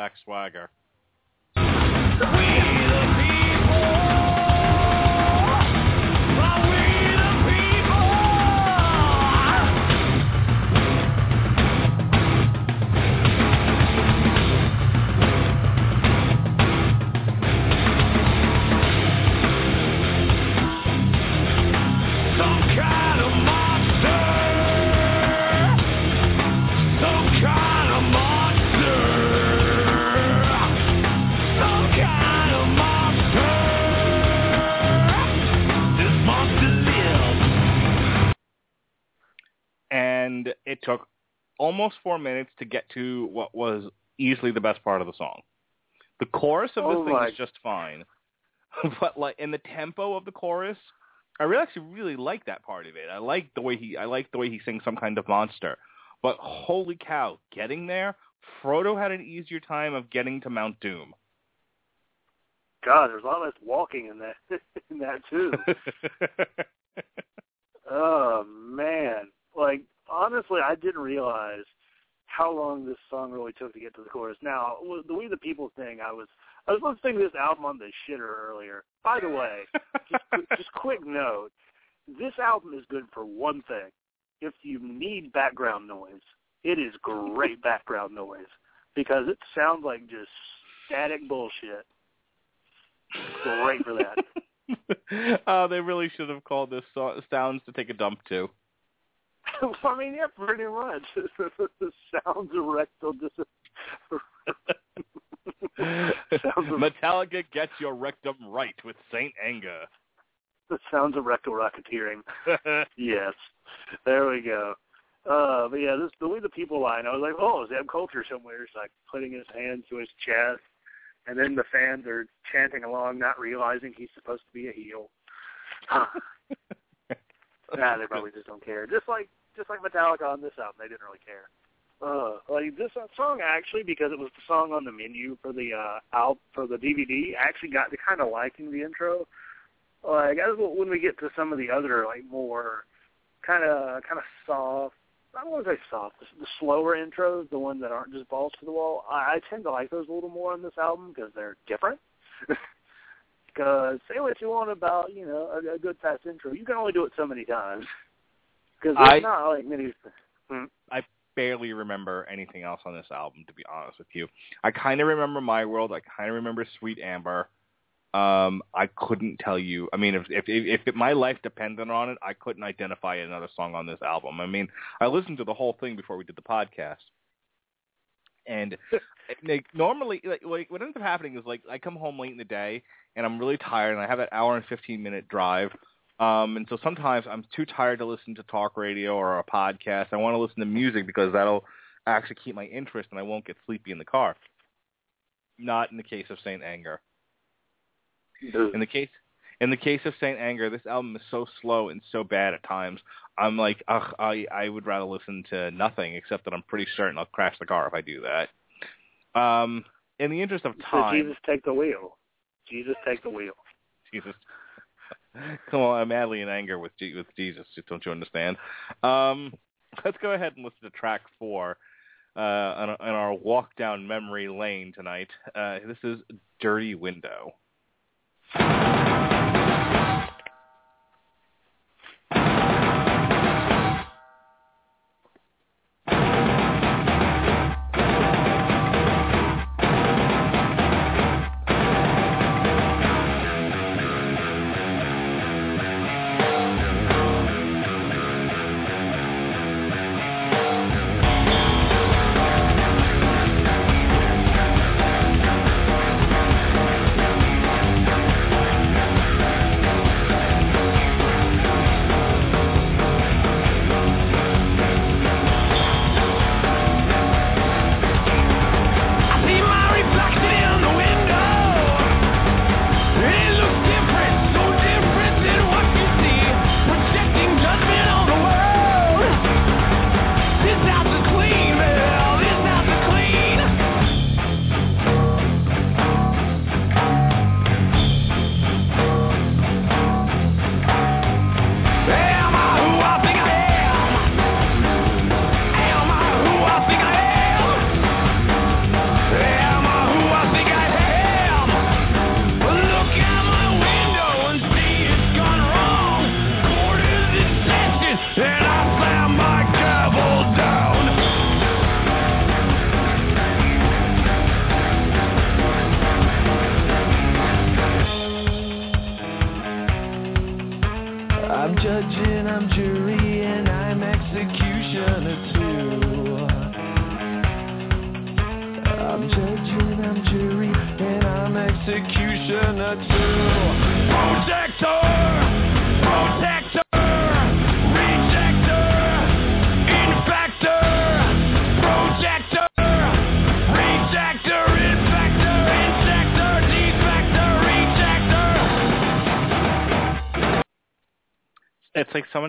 Jack Swagger. Almost four minutes to get to what was easily the best part of the song. The chorus of this Oh thing my- is just fine, but like in the tempo of the chorus, I really actually really like that part of it. I like the way he I like the way he sings some kind of monster. But holy cow, getting there, Frodo had an easier time of getting to Mount Doom. God, there's a lot less walking in that in that too. oh man, like honestly, I didn't realize how long this song really took to get to the chorus. Now, the We the People thing, I was I was listening to this album on the shitter earlier. By the way, just just quick note, this album is good for one thing. If you need background noise, it is great background noise because it sounds like just static bullshit. Great for that. oh, they really should have called this so- "Sounds to Take a Dump" too. I mean, yeah, pretty much. the sounds of rectal dis- Metallica gets your rectum right with Saint Anger. the sounds of rectal racketeering. yes, there we go. Uh, but yeah, this the way the people line. I was like, oh, Zeb Colter somewhere. It's like putting his hands to his chest, and then the fans are chanting along, not realizing he's supposed to be a heel. nah, they probably just don't care. Just like just like Metallica on this album, they didn't really care. Uh, like this song actually, because it was the song on the menu for the uh out for the DVD, I actually got to kind of liking the intro. Like as when we get to some of the other like more kind of kind of soft. I don't want to say soft. The, the slower intros, the ones that aren't just balls to the wall, I, I tend to like those a little more on this album because they're different. Because say what you want about you know a, a good fast intro, you can only do it so many times. Because I- it's not like many. Hmm. I barely remember anything else on this album, to be honest with you. I kind of remember My World. I kind of remember Sweet Amber. Um, I couldn't tell you. I mean, if if if it, my life depended on it, I couldn't identify another song on this album. I mean, I listened to the whole thing before we did the podcast, and like normally, like, like what ends up happening is like I come home late in the day and I'm really tired and I have that hour and fifteen minute drive Um, and so sometimes I'm too tired to listen to talk radio or a podcast. I want to listen to music because that'll actually keep my interest and I won't get sleepy in the car. Not in the case of Saint Anger. In the case in the case of Saint Anger, this album is so slow and so bad at times. I'm like, ugh, I I would rather listen to nothing except that I'm pretty certain I'll crash the car if I do that. Um, in the interest of So time, Jesus take the wheel. Jesus take the wheel. Jesus. Come on, I'm madly in anger with Je- with Jesus. Don't you understand? Um, let's go ahead and listen to track four uh, on, on our walk down memory lane tonight. Uh, this is "Dirty Window."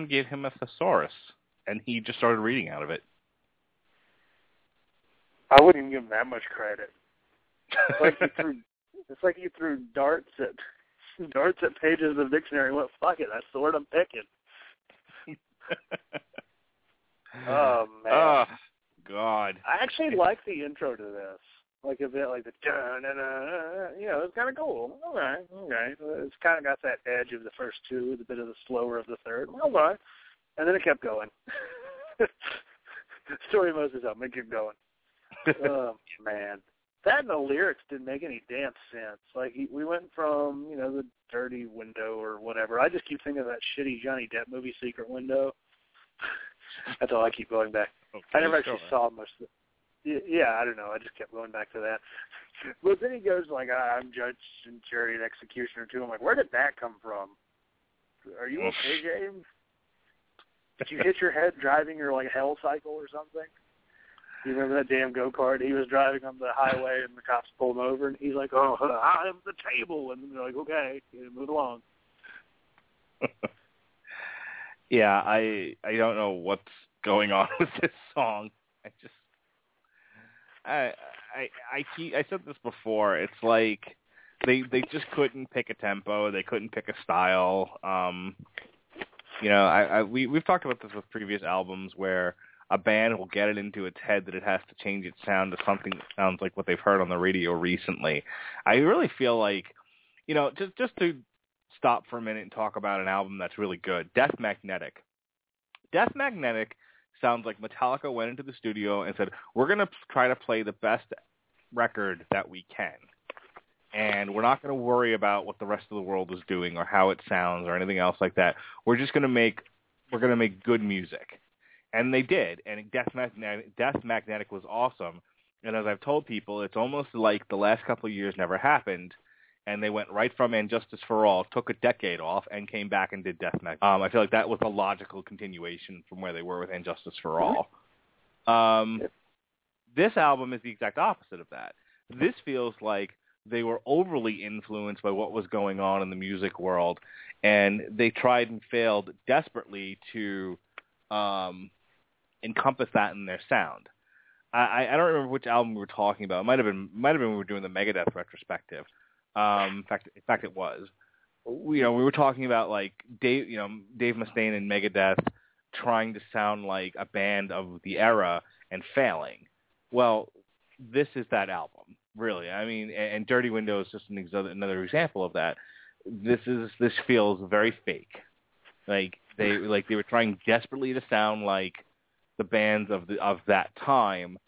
Someone gave him a thesaurus, and he just started reading out of it. I wouldn't even give him that much credit. It's like he threw it's like he threw darts at darts at pages of the dictionary and went, Fuck it, that's the word I'm picking. Oh man. Oh, God. I actually like the intro to this. Like a bit like the dun dun dun, you know, it's kinda cool. Okay, okay. It's kinda got that edge of the first two, with a bit of the slower of the third. Okay. And then it kept going. Story Moses up, it kept going. oh man, that and the lyrics didn't make any damn sense. Like he, we went from you know the dirty window or whatever. I just keep thinking of that shitty Johnny Depp movie, Secret Window. That's all I keep going back. I never actually sure. saw much. Of the, yeah, I don't know. I just kept going back to that. But then he goes like, "I'm judge and jury and executioner too." I'm like, where did that come from? Are you okay, James? Did you hit your head driving your like hell cycle or something? You remember that damn go kart? He was driving on the highway and the cops pulled him over and he's like, "Oh, I'm the table," and they're like, "Okay, move along." yeah, I I don't know what's going on with this song. I just I I I I said this before. It's like they they just couldn't pick a tempo. They couldn't pick a style. Um, you know, I, I we we've talked about this with previous albums where a band will get it into its head that it has to change its sound to something that sounds like what they've heard on the radio recently. I really feel like, you know, just just to stop for a minute and talk about an album that's really good, Death Magnetic. Death Magnetic sounds like Metallica went into the studio and said, "We're going to try to play the best record that we can." And we're not going to worry about what the rest of the world is doing or how it sounds or anything else like that. We're just going to make we're going to make good music. And they did. And Death Magnetic, Death Magnetic was awesome. And as I've told people, it's almost like the last couple of years never happened. And they went right from And Justice for All, took a decade off, and came back and did Death Metal. Um, I feel like that was a logical continuation from where they were with And Justice for All. Um, this album is the exact opposite of that. This feels like they were overly influenced by what was going on in the music world, and they tried and failed desperately to um, encompass that in their sound. I, I don't remember which album we were talking about. It might have been might have been when we were doing the Megadeth retrospective. Um, in fact, in fact, it was. We, you know, we were talking about like Dave, you know, Dave Mustaine and Megadeth trying to sound like a band of the era and failing. Well, this is that album, really. I mean, and, and Dirty Window is just an ex- another example of that. This is this feels very fake. Like they like they were trying desperately to sound like the bands of the of that time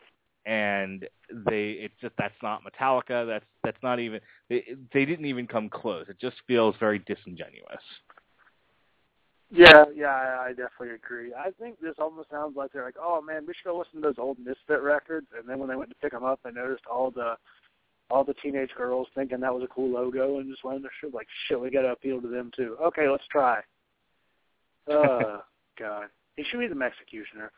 and they it's just that's not Metallica that's that's not even they, they didn't even come close it just feels very disingenuous Yeah, yeah, I, I definitely agree. I think this almost sounds like they're like, oh man, we should go listen to those old Misfit records, and then when they went to pick them up, they noticed all the all the teenage girls thinking that was a cool logo, and just went to shit like, shit, we got to appeal to them too. Okay, let's try. Oh God, he should be the Executioner.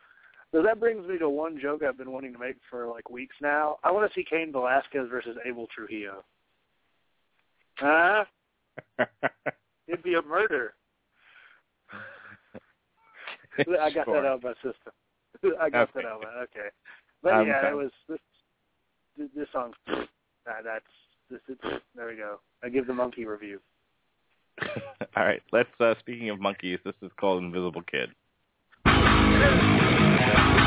So that brings me to one joke I've been wanting to make for like weeks now. I want to see Cain Velasquez versus Abel Trujillo. Huh? It'd be a murder. I got Sure. that out of my system. I got Okay. that out. Of my, okay, but Um, yeah, okay. it was this. This, song. That, that's this. Is, there we go. I give the monkey review. all right let's uh speaking of monkeys this is called Invisible Kid yeah.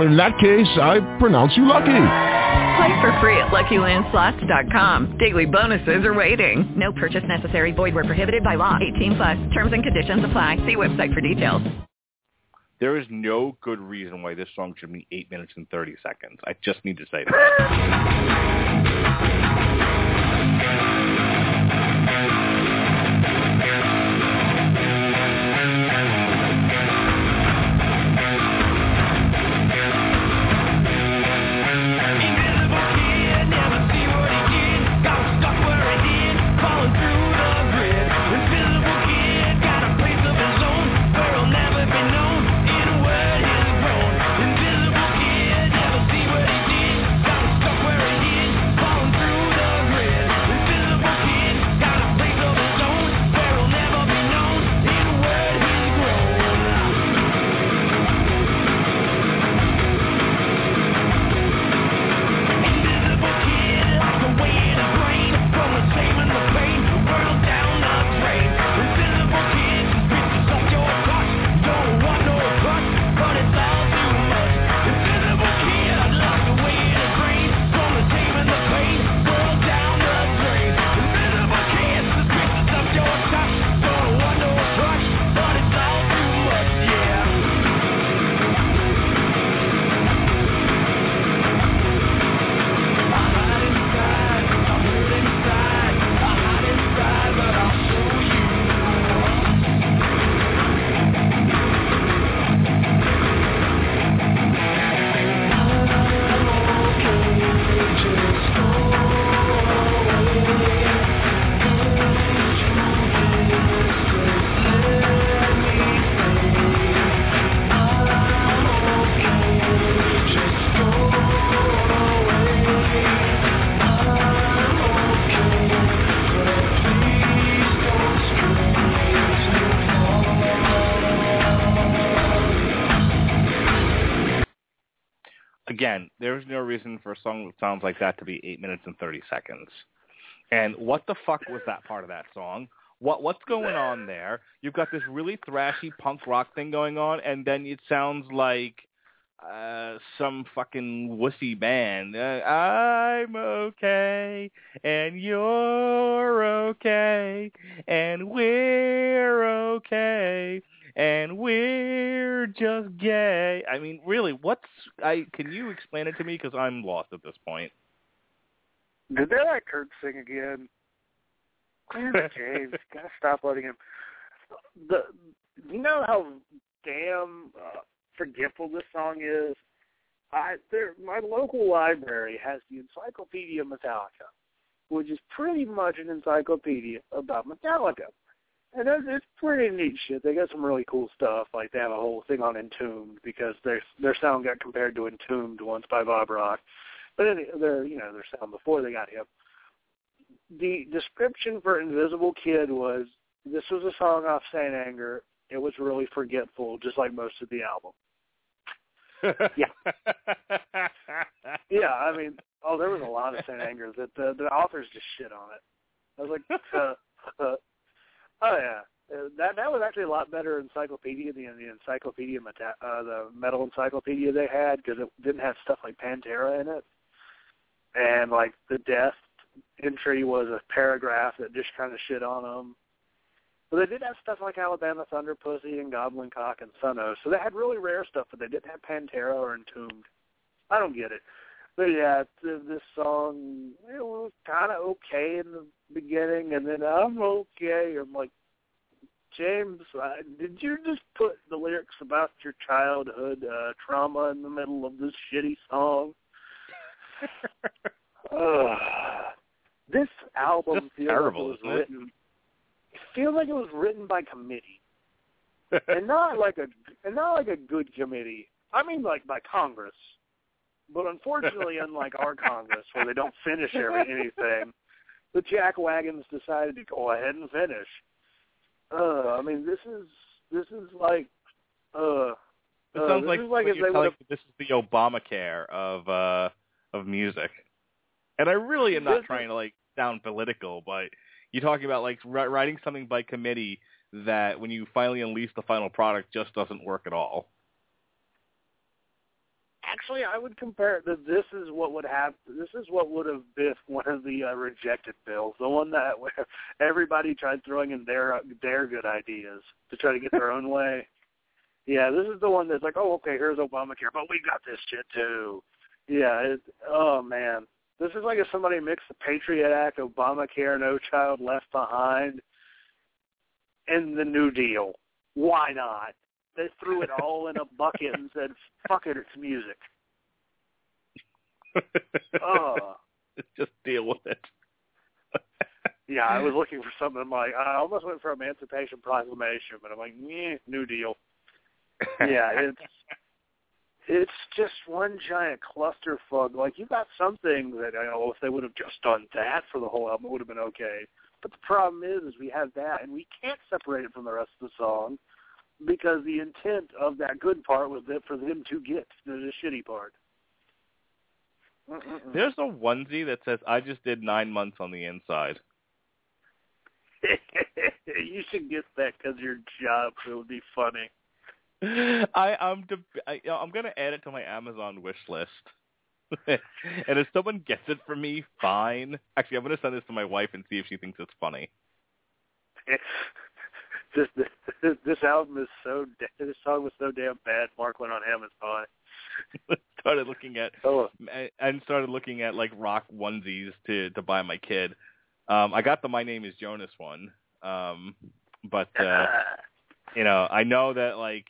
In that case, I pronounce you lucky. Play for free at LuckyLandSlots.com. Daily bonuses are waiting. No purchase necessary. Void where prohibited by law. 18 plus. Terms and conditions apply. See website for details. there is no good reason why this song should be 8 minutes and 30 seconds I just need to say that there's no reason for a song that sounds like that to be eight minutes and thirty seconds. And what the fuck was that part of that song? What what's going on there? You've got this really thrashy punk rock thing going on, and then it sounds like uh some fucking wussy band. Uh, I'm okay, and you're okay, and we're okay, and we're just gay. I mean, really, what's I? Can you explain it to me? Because I'm lost at this point. Did they let Kirk sing again? James, gotta stop letting him. The you know how damn uh, forgetful this song is. I there my local library has the Encyclopedia Metallica, which is pretty much an encyclopedia about Metallica. And it's, it's pretty neat shit. They got some really cool stuff. Like they have a whole thing on Entombed because their their sound got compared to Entombed once by Bob Rock. But any, their you know their sound before they got him. The description for Invisible Kid was this was a song off Saint Anger. It was really forgetful, just like most of the album. yeah. yeah, I mean, oh, there was a lot of Saint Anger that the the authors just shit on it. I was like, uh, uh, oh yeah, uh, that that was actually a lot better encyclopedia than the encyclopedia uh, the metal encyclopedia they had because it didn't have stuff like Pantera in it, and like the death entry was a paragraph that just kind of shit on them. But they did have stuff like Alabama Thunder Pussy and Goblin Cock and Suno, so they had really rare stuff, but they didn't have Pantera or Entombed. I don't get it. But yeah, th- this song it was kind of okay in the beginning, and then I'm okay. I'm like, James, uh, did you just put the lyrics about your childhood uh, trauma in the middle of this shitty song? Ugh. this album Just feels terrible, like it isn't was it? written. It feels like it was written by committee, and not like a and not like a good committee. I mean, like by Congress. But unfortunately, unlike our Congress, where they don't finish every anything, the jack wagons decided to go ahead and finish. Uh, I mean, this is this is like, uh, It uh, sounds like is like you're telling me this is the Obamacare of uh of music. And I really am not trying to like sound political, but you're talking about like writing something by committee that when you finally unleash the final product just doesn't work at all. Actually, I would compare that this is what would have. This is what would have been one of the uh, rejected bills, the one that where everybody tried throwing in their their good ideas to try to get their own way. Yeah, this is the one that's like, oh, okay, here's Obamacare, but we got this shit too. Yeah, it, oh man, this is like if somebody mixed the Patriot Act, Obamacare, No Child Left Behind, and the New Deal. Why not? They threw it all in a bucket and said, "Fuck it, it's music." Oh, just deal with it. yeah. I was looking for something like I almost went for Emancipation Proclamation, but I'm like, yeah, New Deal. Yeah, it's it's just one giant clusterfuck. Like you got something that I know if they would have just done that for the whole album, it would have been okay. But the problem is, is we have that, and we can't separate it from the rest of the song because the intent of that good part was that for them to get to the shitty part. Mm-mm-mm. There's a onesie that says I just did nine months on the inside. you should get that because your job. It would be funny. I I'm deb- I, I'm gonna add it to my Amazon wish list. and if someone gets it for me, fine. Actually, I'm gonna send this to my wife and see if she thinks it's funny. this, this this album is so this song was so damn bad. Mark went on Amazon. started looking at Oh. and started looking at like rock onesies to to buy my kid. Um, I got the My Name Is Jonas one, um, but uh, you know I know that like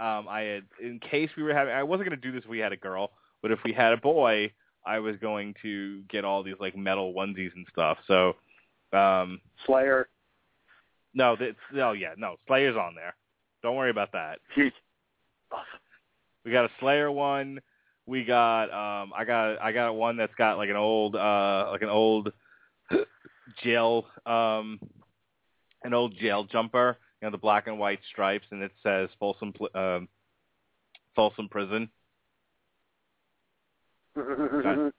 um, I had in case we were having I wasn't gonna do this if we had a girl, but if we had a boy, I was going to get all these like metal onesies and stuff. So um, Slayer. No, that's no, yeah, no, Slayer's on there. Don't worry about that. We got a Slayer one. We got um I got I got one that's got like an old uh like an old jail um an old jail jumper, you know, the black and white stripes and it says Folsom um Folsom Prison.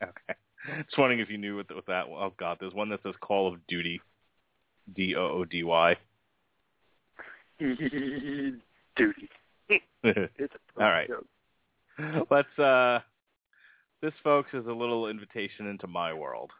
Okay. Just wondering if you knew what, what that. Oh God, there's one that says Call of Duty, D O O D Y. Duty. It's a All right. joke. Let's. uh This, folks, is a little invitation into my world.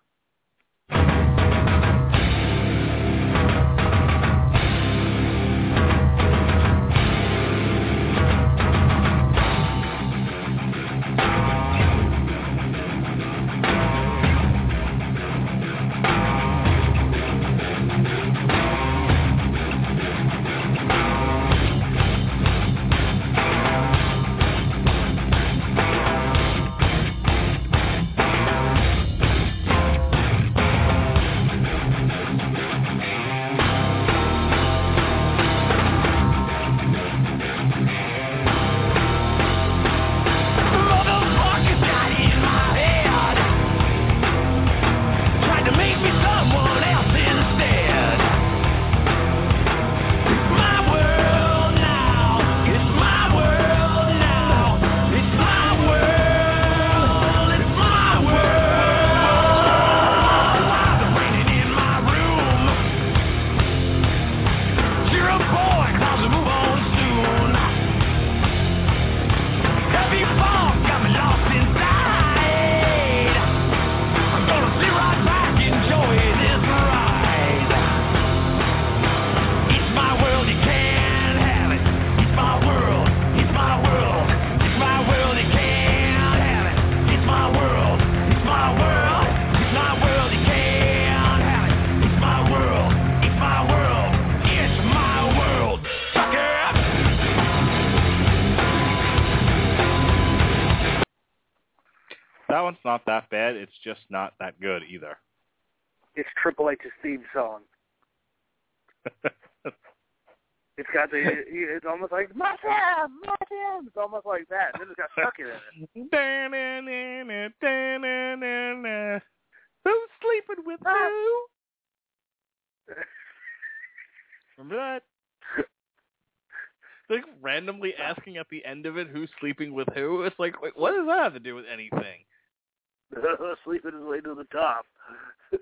Not that bad. It's just not that good either. It's Triple H's theme song. It's got the. It's almost like my time. It's almost like that. Then it's got it in it. Who's sleeping with ah. who? Remember that? Like randomly asking at the end of it who's sleeping with who. It's like, wait, what does that have to do with anything? Sleeping his way to the top.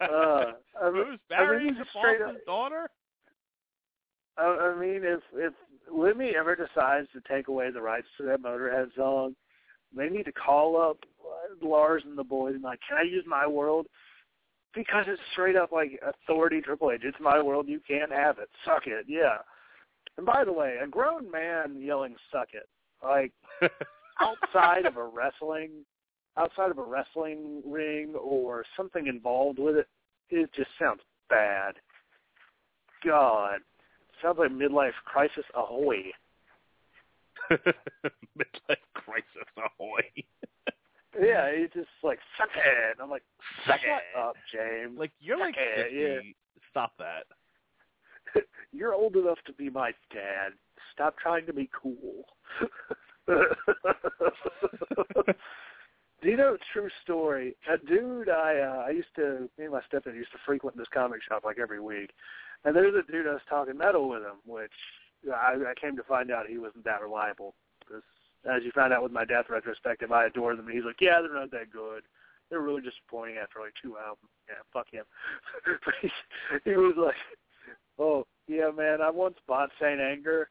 uh, I mean, Who's I mean, he's straight up- daughter? I, I mean, if if Lemmy ever decides to take away the rights to that Motorhead song, they need to call up Lars and the boys and like, can I use my world? Because it's straight up like authority Triple H. It's my world. You can't have it. Suck it. Yeah. And by the way, a grown man yelling "suck it" like outside of a wrestling, outside of a wrestling ring or something involved with it, it just sounds bad. God, sounds like midlife crisis ahoy. Midlife crisis ahoy. Yeah, it's just like suck it. I'm like, Suck shut it. up, James. Like you're Suck like it, 50. yeah. Stop that. You're old enough to be my dad. Stop trying to be cool. Do you know true story? A dude I uh, I used to me and my stepdad used to frequent this comic shop like every week, and there's a dude I was talking metal with him, which I, I came to find out he wasn't that reliable. Because as you found out with my death retrospective, I adore them, and he's like, yeah, they're not that good. They're really disappointing after like two albums. Yeah, fuck him. but he, he was like, oh yeah, man, I once bought Saint Anger,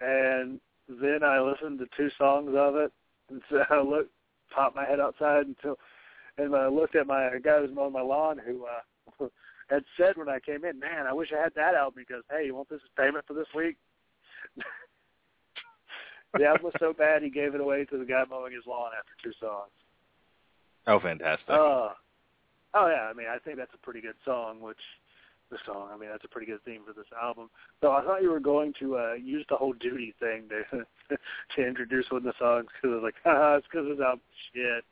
and then I listened to two songs of it, and so I looked, popped my head outside until, and I looked at my guy who was mowing my lawn who uh had said when I came in, man, I wish I had that album because hey, you want this as payment for this week? the album was so bad he gave it away to the guy mowing his lawn after two songs. Oh, fantastic. Uh, oh yeah, I mean I think that's a pretty good song. Which the song, I mean that's a pretty good theme for this album. So I thought you were going to uh use the whole duty thing to to introduce one of the songs because I was like, haha, it's because this album shit.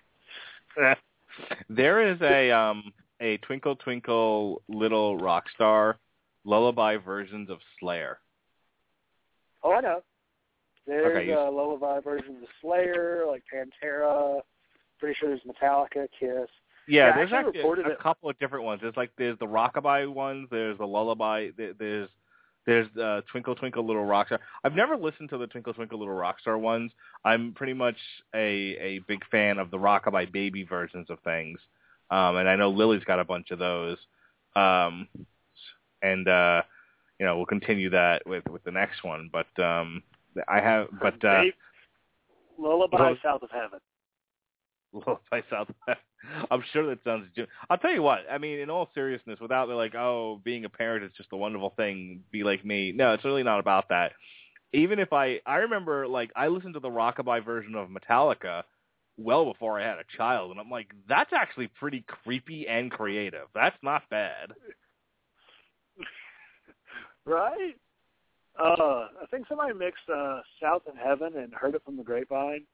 there is a um a Twinkle Twinkle Little Rock Star lullaby versions of Slayer. Oh, I know. There's Okay, you- uh, lullaby versions of Slayer, like Pantera. Pretty sure there's Metallica, Kiss. Yeah, there's actually actually reported a couple of different ones. There's like there's the rockabye ones, there's the lullaby, there- there's There's uh, Twinkle Twinkle Little Rockstar. I've never listened to the Twinkle Twinkle Little Rockstar ones. I'm pretty much a a big fan of the Rockabye Baby versions of things, um, and I know Lily's got a bunch of those. Um, and uh, you know we'll continue that with with the next one. But um, I have but uh, Lullaby South of Heaven. Lullaby South. I'm sure that sounds. I'll tell you what. I mean, in all seriousness, without like, oh, being a parent is just a wonderful thing. Be like me. No, it's really not about that. Even if I, I remember like I listened to the rockabye version of Metallica well before I had a child, and I'm like, that's actually pretty creepy and creative. That's not bad. Right? Uh, I think somebody mixed uh, South of Heaven and Heard It from the Grapevine.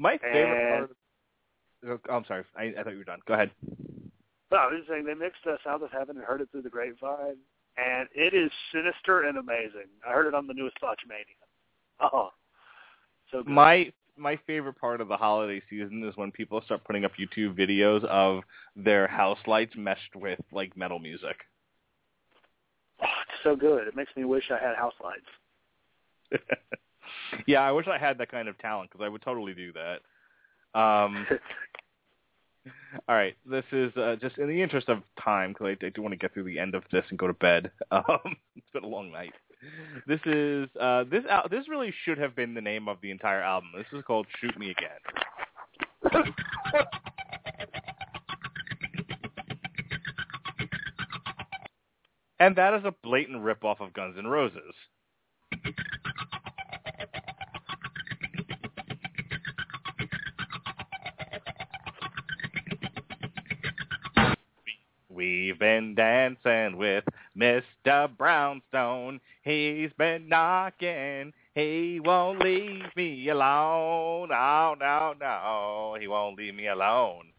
My favorite And- part. Of, oh, I'm sorry. I, I thought you were done. Go ahead. No, I was just saying they mixed uh, South of Heaven and Heard It through the Grapevine, and it is sinister and amazing. I heard it on the newest Botchmania. Oh, so good. My my favorite part of the holiday season is when people start putting up YouTube videos of their house lights meshed with like metal music. Oh, it's so good. It makes me wish I had house lights. yeah, I wish I had that kind of talent because I would totally do that. Um, all right, this is uh, just in the interest of time because I, I do want to get through the end of this and go to bed. Um, it's been a long night. This is uh, this al- this really should have been the name of the entire album. This is called "Shoot Me Again." And that is a blatant ripoff of Guns N' Roses. We've been dancing with Mr. Brownstone. He's been knocking. He won't leave me alone. No, no, no. He won't leave me alone.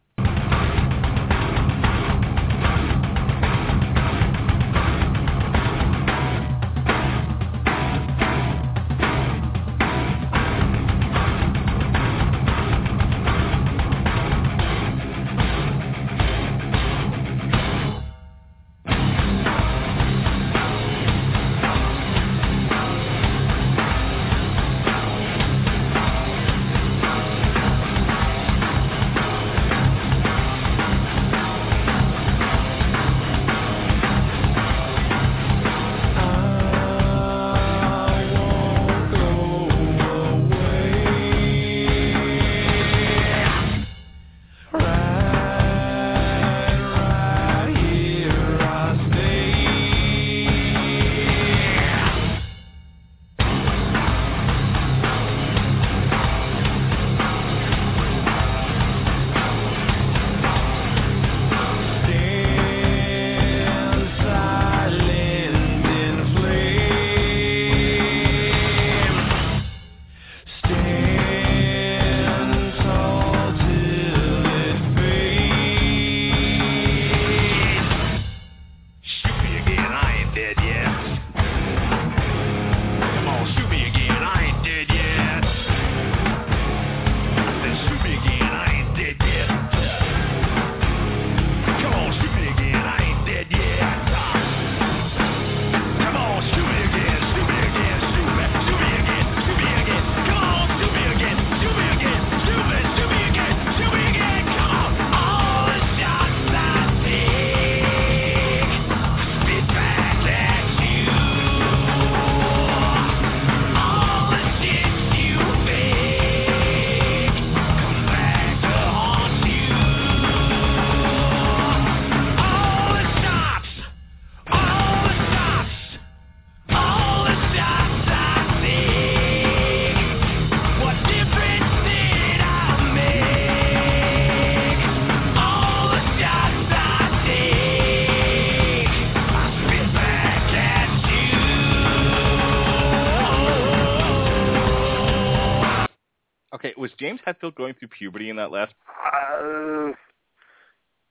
Hetfield going through puberty in that last? Uh,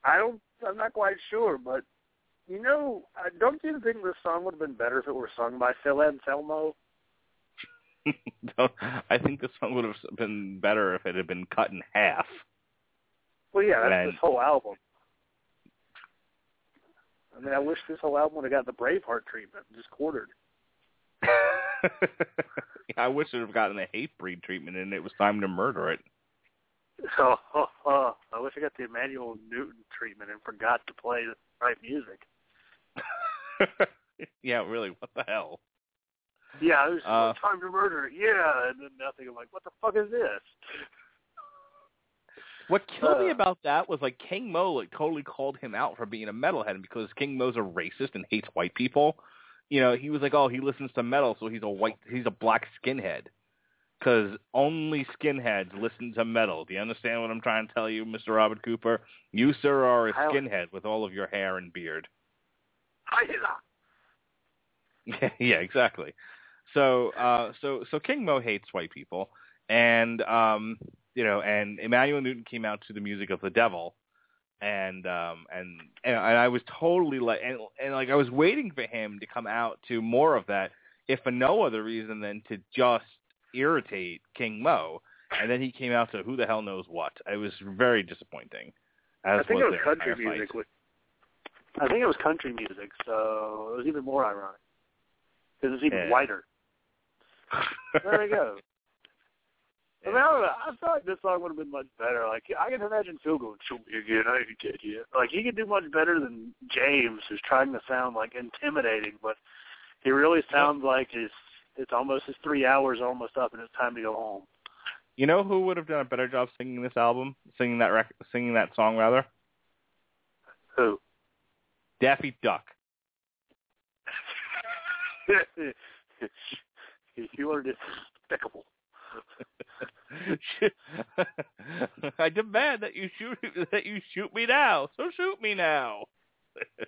I don't. I'm not quite sure, but you know, don't you think this song would have been better if it were sung by Phil Anselmo? No, I think this song would have been better if it had been cut in half. Well, yeah, that's And- this whole album. I mean, I wish this whole album would have got the Braveheart treatment, just quartered. I wish it would have gotten the Hatebreed treatment and it was time to murder it. So uh, I wish I got the Emmanuel Newton treatment and forgot to play the right music. yeah, really, what the hell? Yeah, it was Uh, time to murder it. Yeah, and then nothing. I'm like, what the fuck is this? What killed me Uh. about that was like King Mo like totally called him out for being a metalhead and because King Mo's a racist and hates white people. You know, he was like, "Oh, he listens to metal, so he's a white, he's a black skinhead." Because only skinheads listen to metal. Do you understand what I'm trying to tell you, Mr. Robert Cooper? You, sir, are a skinhead with all of your hair and beard. Yeah, yeah, exactly. So, uh, so, so King Mo hates white people, and um, you know, and Emmanuel Newton came out to the music of the devil, and um, and and I was totally like, and, and like I was waiting for him to come out to more of that, if for no other reason than to just irritate King Mo, and then he came out to who the hell knows what. It was very disappointing. I think was it was country music. With, I think it was country music, so it was even more ironic because it's even Yeah. whiter. There you go. I mean, I, don't know, I feel like this song would have been much better. Like I can imagine Phil going, "Shoot me again, I ain't dead yet." Like he could do much better than James, who's trying to sound like intimidating, but he really sounds like his. It's almost his three hours almost up, and it's time to go home. You know who would have done a better job singing this album, singing that rec- singing that song rather? Who? Daffy Duck. you are despicable. I demand that you shoot that you shoot me now. So shoot me now.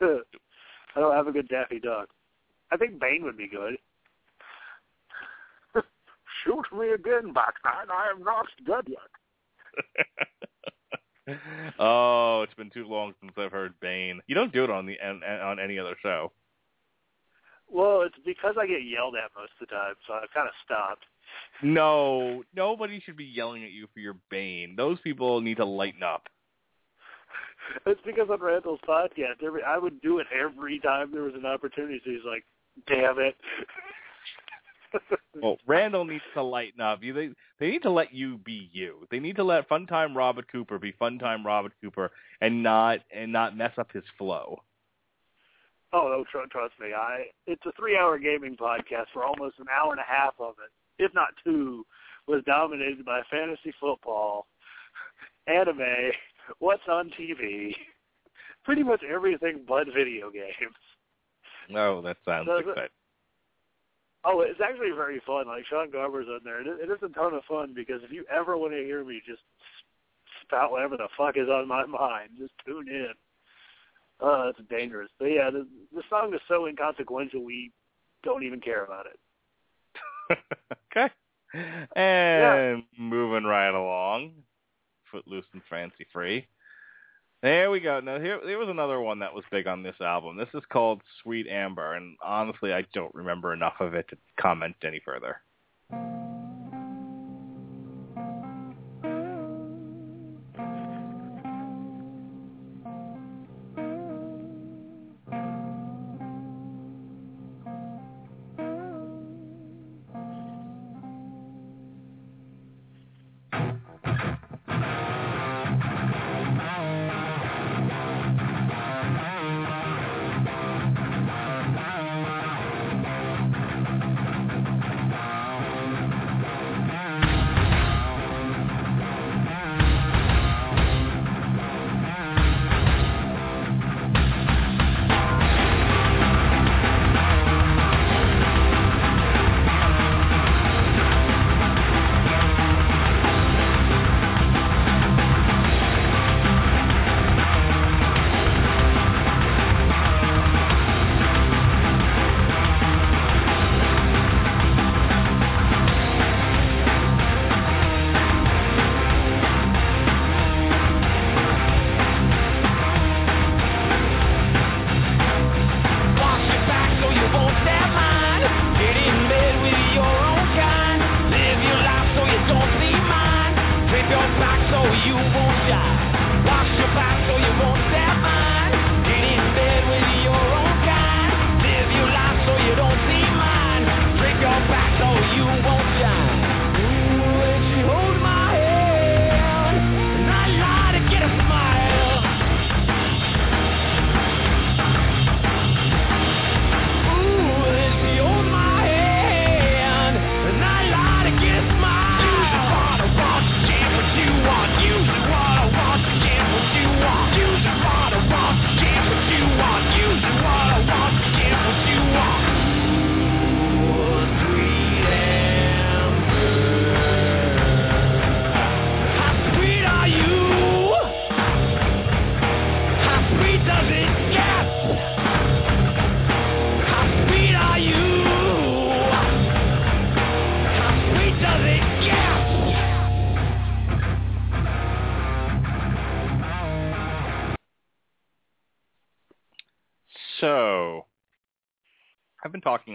I don't have a good Daffy Duck. I think Bane would be good. Shoot me again, Batman. I am not dead yet. oh, it's been too long since I've heard Bane. You don't do it on the on, on any other show. Well, it's because I get yelled at most of the time, so I've kind of stopped. No, nobody should be yelling at you for your Bane. Those people need to lighten up. It's because on Randall's podcast, every I would do it every time there was an opportunity. So he's like, "Damn it." Well, Randall needs to lighten up. You they they need to let you be you. They need to let Funtime Robert Cooper be Funtime Robert Cooper and not and not mess up his flow. Oh, no, tr- trust me. I it's a three-hour gaming podcast for almost an hour and a half of it, if not two, was dominated by fantasy football, anime, what's on TV, pretty much everything but video games. Oh, that sounds it? exciting. Oh, it's actually very fun. Like Sean Garber's on there. It, it is a ton of fun because if you ever want to hear me just spout whatever the fuck is on my mind, just tune in. Uh, it's dangerous. But yeah, the, the song is so inconsequential we don't even care about it. okay. And moving right along, Footloose and Fancy Free. There we go. Now here, there was another one that was big on this album. This is called Sweet Amber, and honestly, I don't remember enough of it to comment any further.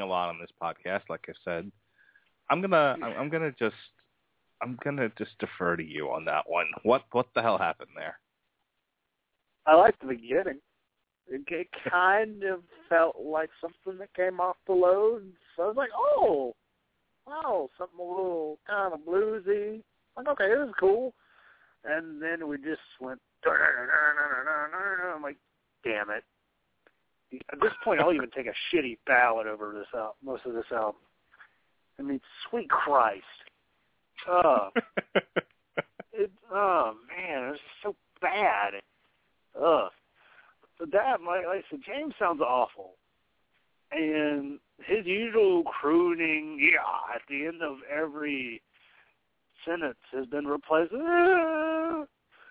Lot on this podcast, like I said. I'm gonna I'm, gonna just I'm gonna just defer to you on that one. What what the hell happened there? I liked the beginning. It, it kind of felt like something that came off the load. So I was like, oh, wow, something a little kind of bluesy. Like, okay, this is cool. And then we just went. I'm like, damn it. At this point, I'll even take a shitty ballad over this album, most of this album. I mean, sweet Christ. Oh, it, oh man, it's so bad. Ugh. But that, like, like I said, James sounds awful. And his usual crooning, yeah, at the end of every sentence has been replaced. "Ah."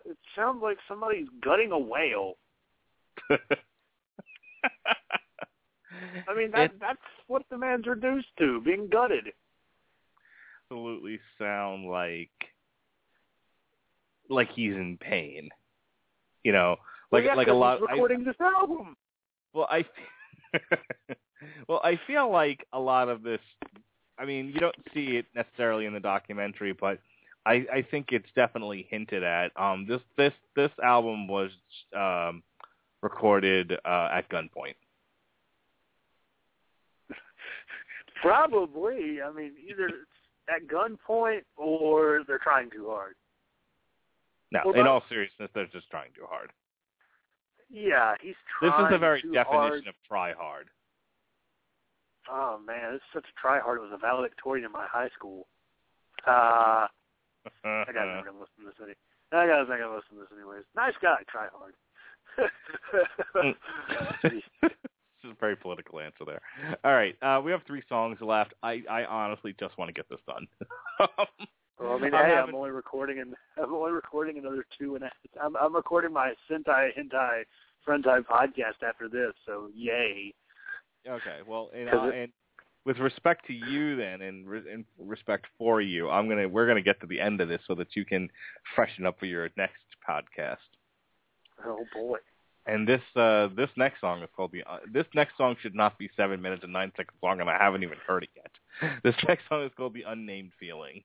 It sounds like somebody's gutting a whale. I mean, that that's what the man's reduced to, being gutted. Absolutely sound like like he's in pain. You know, like well, yeah, like a lot. He's I- recording this album. Well, I well, I feel like a lot of this. I mean, you don't see it necessarily in the documentary, but I, I think it's definitely hinted at. Um, this this this album was um, recorded uh, at gunpoint. Probably. I mean, either it's at gunpoint or they're trying too hard. No, Well, in all seriousness, they're just trying too hard. Yeah, he's trying. This is the very definition hard. of try hard. Oh man, it's such a try hard. It was a valedictorian in my high school. Uh, I gotta never listen to this any. I gotta think I listen to this anyways. Nice guy, try hard. this is a very political answer there. All right, uh, we have three songs left. I, I honestly just want to get this done. Well, I mean, I'm hey, having- I'm only recording and I'm only recording another two and I'm I'm recording my Sentai Hentai Frentai podcast after this, so yay. Okay, well, and, uh, it- and with respect to you, then, and re- in respect for you, I'm gonna we're gonna get to the end of this so that you can freshen up for your next podcast. Oh boy. And this uh this next song is called the uh, this next song should not be seven minutes and nine seconds long, and I haven't even heard it yet. This next song is called the Unnamed Feeling.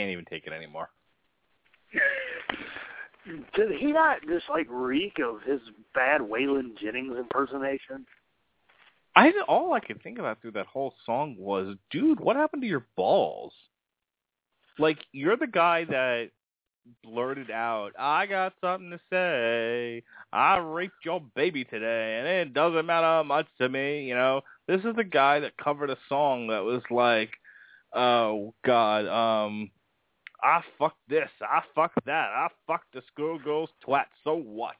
Can't even take it anymore. Did he not just like reek of his bad Waylon Jennings impersonation? I all I could think about through that whole song was, dude, what happened to your balls? Like you're the guy that blurted out, "I got something to say. I raped your baby today, and it doesn't matter much to me." You know, this is the guy that covered a song that was like, "Oh God, um, I fucked this, I fucked that, I fucked the schoolgirl's twat. So what?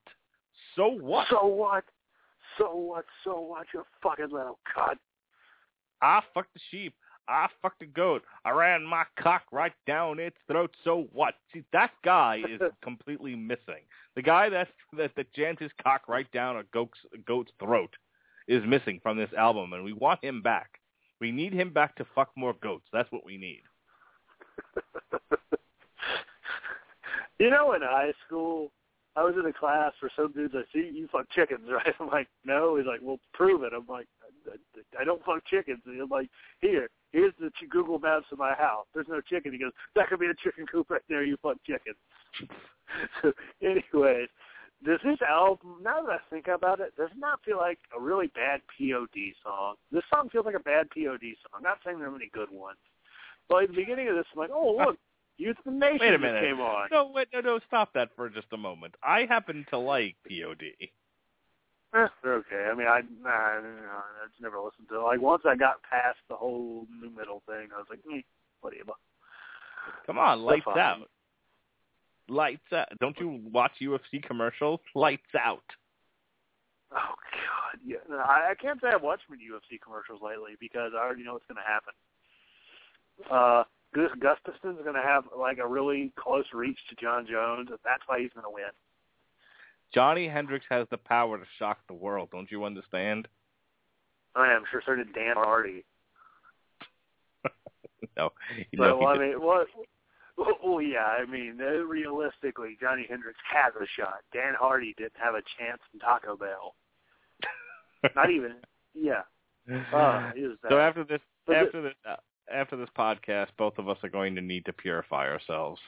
So what? So what? So what? So what? You fucking little cunt. I fucked the sheep. I fucked a goat. I ran my cock right down its throat. So what? See, that guy is completely missing. The guy that that, that jams his cock right down a goat's, a goat's throat is missing from this album, and we want him back. We need him back to fuck more goats. That's what we need. You know, in high school, I was in a class where some dude's like, "See, you fuck chickens, right?" I'm like, "No." He's like, "Well, prove it." I'm like, "I, I don't fuck chickens." And I'm like, "Here, here's the Google Maps of my house. There's no chicken." He goes, "That could be a chicken coop right there. You fuck chickens." so, anyways, does this album? Now that I think about it, does it not feel like a really bad POD song? This song feels like a bad POD song. I'm not saying there are many good ones, but at the beginning of this, I'm like, "Oh, look." Youth of the Nation Wait a minute. came on. No, wait, no, no. Stop that for just a moment. I happen to like POD. Eh, they're okay. I mean, I nah, I, know, I just never listened to it. Like once I got past the whole nu metal thing, I was like, eh, whatever. Come on, lights fine. out. Lights out. Don't you watch UFC commercials? Lights out. Oh God, yeah. No, I, I can't say I've watched many UFC commercials lately because I already know what's going to happen. Uh, Gus Gustafsson's going to have like a really close reach to Jon Jones, and that's why he's going to win. Johnny Hendricks has the power to shock the world. Don't you understand? I am sure so did Dan Hardy. no. But well, I mean, what? Well, well, yeah. I mean, uh, realistically, Johnny Hendricks has a shot. Dan Hardy didn't have a chance in Taco Bell. Not even. Yeah. Uh, so after this, But after this, uh, after this podcast, both of us are going to need to purify ourselves.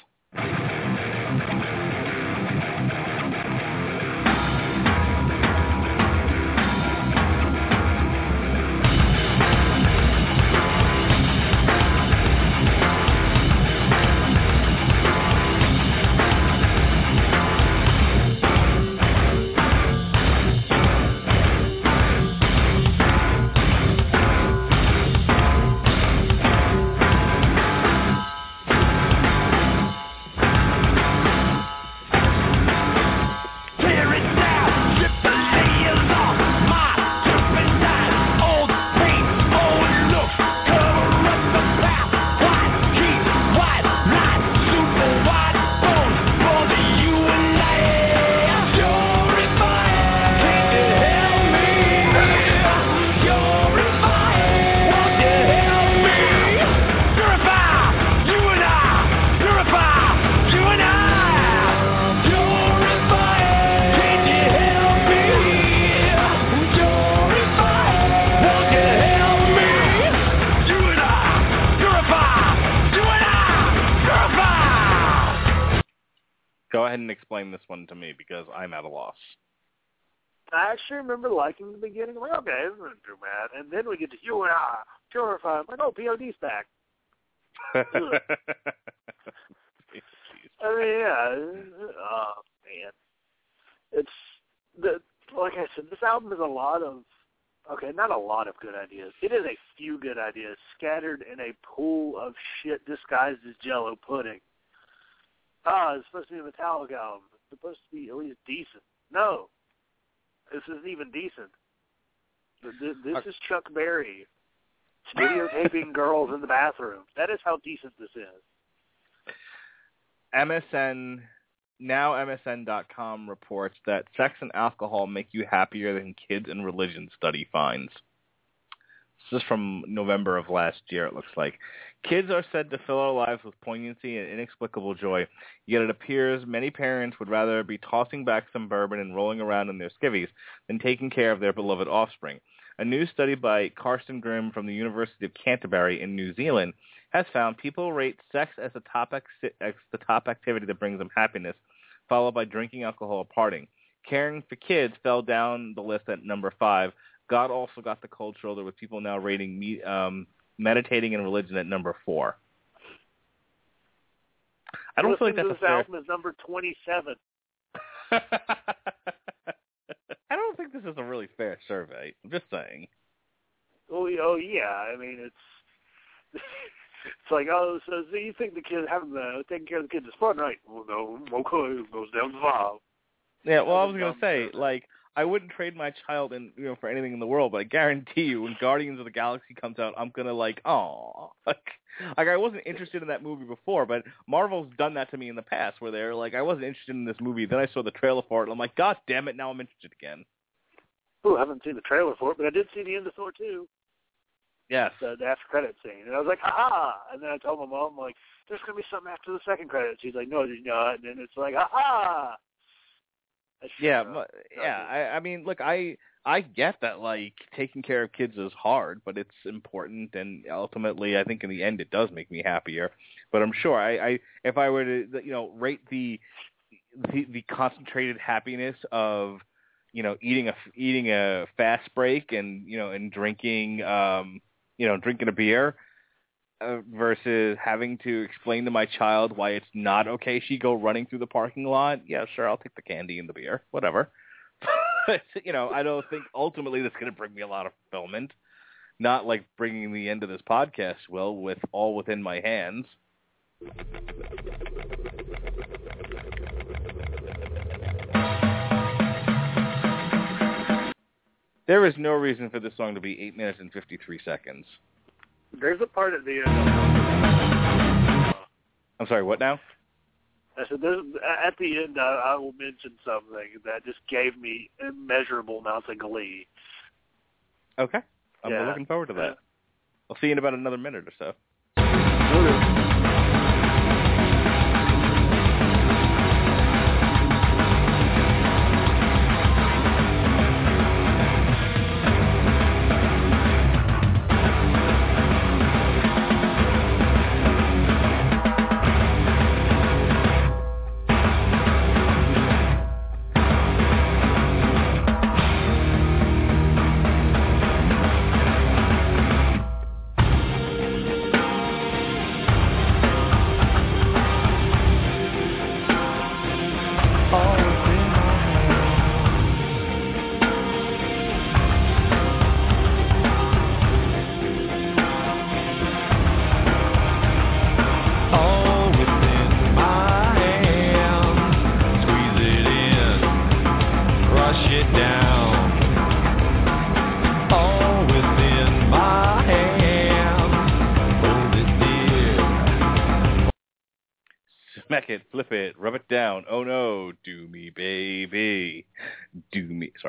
I actually remember liking the beginning. I'm like, okay, this isn't too bad. And then we get to you and I, Purify. I'm like, oh, POD's back. I mean, yeah. Oh man, it's the like I said. This album is a lot of okay, not a lot of good ideas. It is a few good ideas scattered in a pool of shit disguised as Jello pudding. Ah, it's supposed to be a Metallica album. It's supposed to be at least decent. No, this isn't even decent. Th- th- This is Chuck Berry videotaping girls in the bathroom. That is how decent this is. MSN now MSN.com reports that sex and alcohol make you happier than kids and religion study finds. This is from November of last year, it looks like. Kids are said to fill our lives with poignancy and inexplicable joy, yet it appears many parents would rather be tossing back some bourbon and rolling around in their skivvies than taking care of their beloved offspring. A new study by Karsten Grimm from the University of Canterbury in New Zealand has found people rate sex as the top, ex- the top activity that brings them happiness, followed by drinking alcohol or partying. Caring for kids fell down the list at number five. God also got the cold shoulder with people now rating me, um, meditating and religion at number four. I don't feel like that's a fair. album is number 27. I don't think this is a really fair survey. I'm just saying. Oh, oh yeah. I mean, it's it's like, oh, so, so you think the kid having the taking care of the kids is fun, right? Well, no, okay, goes down to five. Yeah, well, I was gonna say, like, I wouldn't trade my child in, you know, for anything in the world, but I guarantee you, when Guardians of the Galaxy comes out, I'm gonna like, oh, like, like I wasn't interested in that movie before, but Marvel's done that to me in the past, where they're like, I wasn't interested in this movie, then I saw the trailer for it, and I'm like, God damn it, now I'm interested again. Ooh, I haven't seen the trailer for it, but I did see the end of Thor 2, Yes. the, the after credit scene, and I was like, ha And then I told my mom, like, there's gonna be something after the second credit. She's like, no, there's not. And then it's like, ha Yeah, mu- yeah. I, I mean, look, I I get that like taking care of kids is hard, but it's important, and ultimately, I think in the end, it does make me happier. But I'm sure I, I if I were to you know rate the the, the concentrated happiness of you know eating a eating a fast break and you know and drinking um you know drinking a beer uh, versus having to explain to my child why it's not okay she go running through the parking lot. Yeah, sure, I'll take the candy and the beer, whatever. But, you know, I don't think ultimately that's going to bring me a lot of fulfillment. Not like bringing the end of this podcast will, with all within my hands. There is no reason for this song to be eight minutes and fifty three seconds. There's a part at the end. I'm sorry, what now? I said, there's, at the end, I, I will mention something that just gave me immeasurable amounts of glee. Okay. I'm Yeah. looking forward to that. Uh, I'll see you in about another minute or so.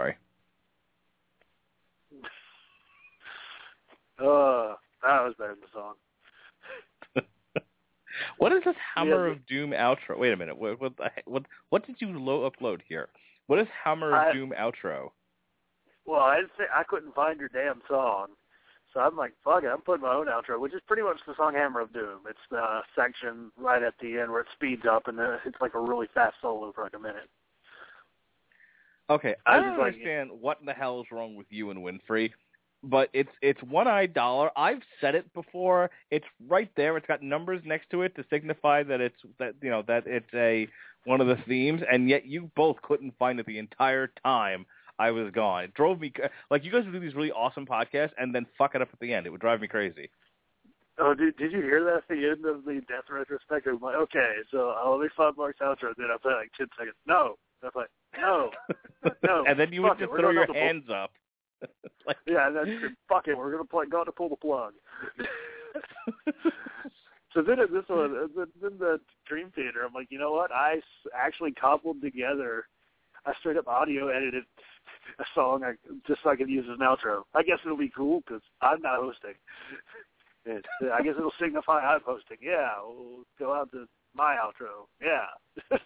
Sorry. Uh, that was better than the song. What is this Hammer Yeah, of Doom outro? Wait a minute. What what what, what did you low upload here? What is Hammer of Doom outro? Well, I didn't say, I couldn't find your damn song, so I'm like, fuck it, I'm putting my own outro, which is pretty much the song Hammer of Doom. It's the section right at the end where it speeds up and then it's like a really fast solo for like a minute. Okay, I I don't like- understand what in the hell is wrong with you and Winfrey, but it's it's one eye dollar. I've said it before. It's right there. It's got numbers next to it to signify that it's that you know that it's a one of the themes, and yet you both couldn't find it the entire time I was gone. It drove me c- like you guys would do these really awesome podcasts and then fuck it up at the end. It would drive me crazy. Oh, did did you hear that at the end of the death retrospective? I'm like, okay, so I'll me find Mark's outro. Then I play like ten seconds. No, I like, no, no. and then you would just we're throw your to pull- hands up. like, Yeah, and then fuck it, we're gonna play. Got to pull the plug. so then at this one, uh, then the Dream Theater, I'm like, you know what? I actually cobbled together. I straight up audio edited a song I, just so I could use as an outro. I guess it'll be cool because I'm not hosting. It, I guess it'll signify I'm hosting. Yeah, we'll go out to my outro. Yeah.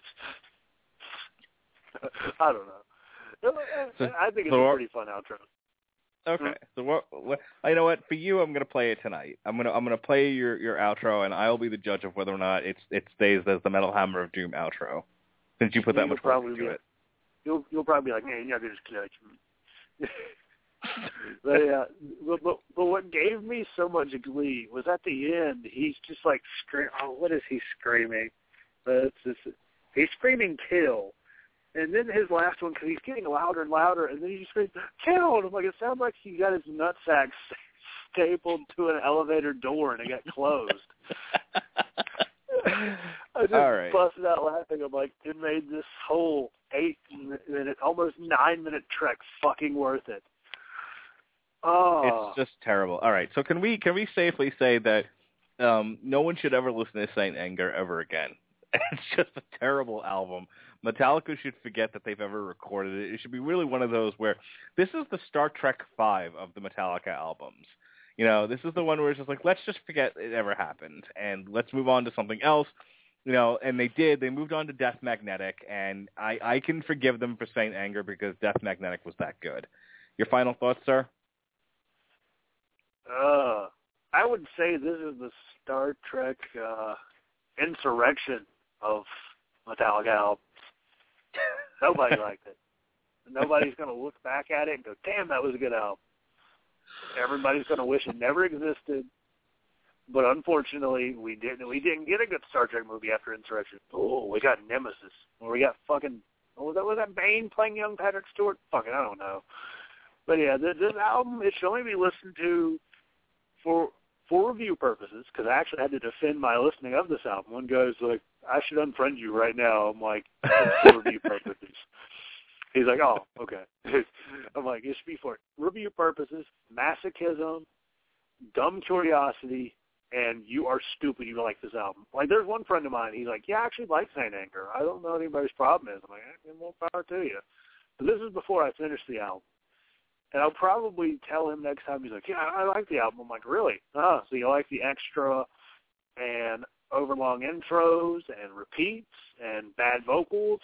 I don't know. So- I think it's so a pretty fun outro. Okay, hmm? so what, what? You know what? For you, I'm gonna play it tonight. I'm gonna I'm gonna play your your outro, and I'll be the judge of whether or not it's it stays as the Metal Hammer of Doom outro, since you put that You'll much work into be- it. You'll you'll probably be like, man, you're not gonna just catch me. but yeah, but, but but what gave me so much glee was at the end. He's just like scream. Oh, what is he screaming? But It's just, he's screaming kill. And then his last one, because he's getting louder and louder, and then he screams! And I'm like, it sounds like he got his nutsack stapled to an elevator door and it got closed. I just All right. busted out laughing. I'm like, it made this whole eight minute, almost nine minute trek fucking worth it. Oh, It's just terrible. All right, so can we can we safely say that um, no one should ever listen to Saint Anger ever again? It's just a terrible album. Metallica should forget that they've ever recorded it. It should be really one of those where this is the Star Trek Five of the Metallica albums. You know, this is the one where it's just like let's just forget it ever happened and let's move on to something else. You know, and they did. They moved on to Death Magnetic, and I I can forgive them for Saint Anger because Death Magnetic was that good. Your final thoughts, sir? Uh, I would say this is the Star Trek uh, insurrection of Metallica albums. Nobody liked it. Nobody's going to look back at it and go, "Damn, that was a good album." Everybody's going to wish it never existed. But unfortunately, we didn't. We didn't get a good Star Trek movie after Insurrection. Oh, we got Nemesis, or we got fucking. What was that? Was that Bane playing young Patrick Stewart? Fucking, I don't know. But yeah, this, this album it should only be listened to for for review purposes because I actually had to defend my listening of this album. One guy's like, "I should unfriend you right now." I'm like, "It's for review purposes." He's like, "Oh, okay." I'm like, "It should be for review purposes, masochism, dumb curiosity, and you are stupid. You like this album." Like, there's one friend of mine. He's like, "Yeah, I actually like Saint Anger. I don't know what anybody's problem is." I'm like, eh, "More power to you." But this is before I finished the album. And I'll probably tell him next time. He's like, "Yeah, I like the album." I'm like, "Really? So you like the extra and overlong intros and repeats and bad vocals?"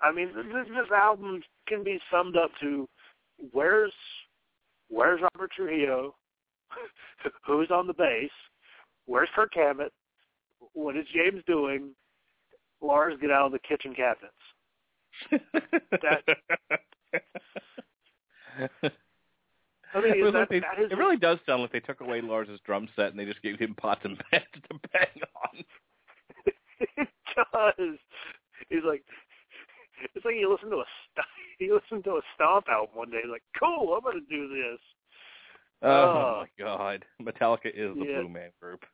I mean, this, this album can be summed up to where's where's Robert Trujillo, who's on the bass, where's Kirk Hammett, what is James doing? Lars, get out of the kitchen cabinets. I mean, it, that- like they- is- it really does sound like they took away Lars's drum set and they just gave him pots and pans to bang on. it does. He's like, it's like you listen to a you listen to a Stomp album one day. He's like, cool, I'm gonna do this. Oh, Oh. my god, Metallica is the Yeah. Blue Man Group.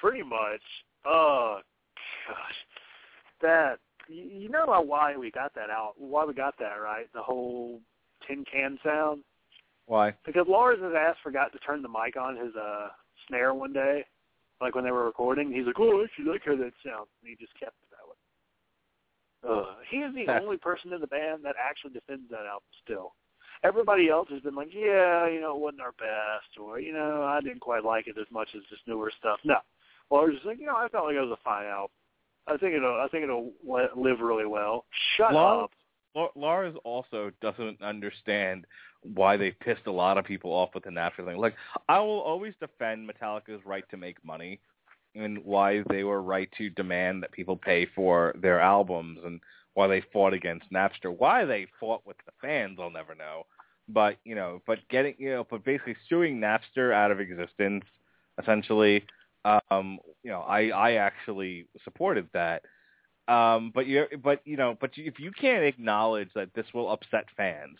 Pretty much. Oh gosh, that you know why we got that out? Why we got that right? The whole tin can sound. Why? Because Lars' ass forgot to turn the mic on his uh snare one day, like when they were recording. He's like, "Oh, I actually like how that sounds," and he just kept it that way. Uh, he is the only person in the band that actually defends that album still. Everybody else has been like, "Yeah, you know, it wasn't our best," or you know, I didn't quite like it as much as this newer stuff. No, Lars is like, you know, I felt like it was a fine album. I think it'll, I think it'll live really well. Shut up. La- Lars also doesn't understand why they pissed a lot of people off with the Napster thing. Like, I will always defend Metallica's right to make money and why they were right to demand that people pay for their albums and why they fought against Napster. Why they fought with the fans, I'll never know. But, you know, but getting, you know, but basically suing Napster out of existence, essentially, um, you know, I, I actually supported that. Um, but you, but you know, but if you can't acknowledge that this will upset fans,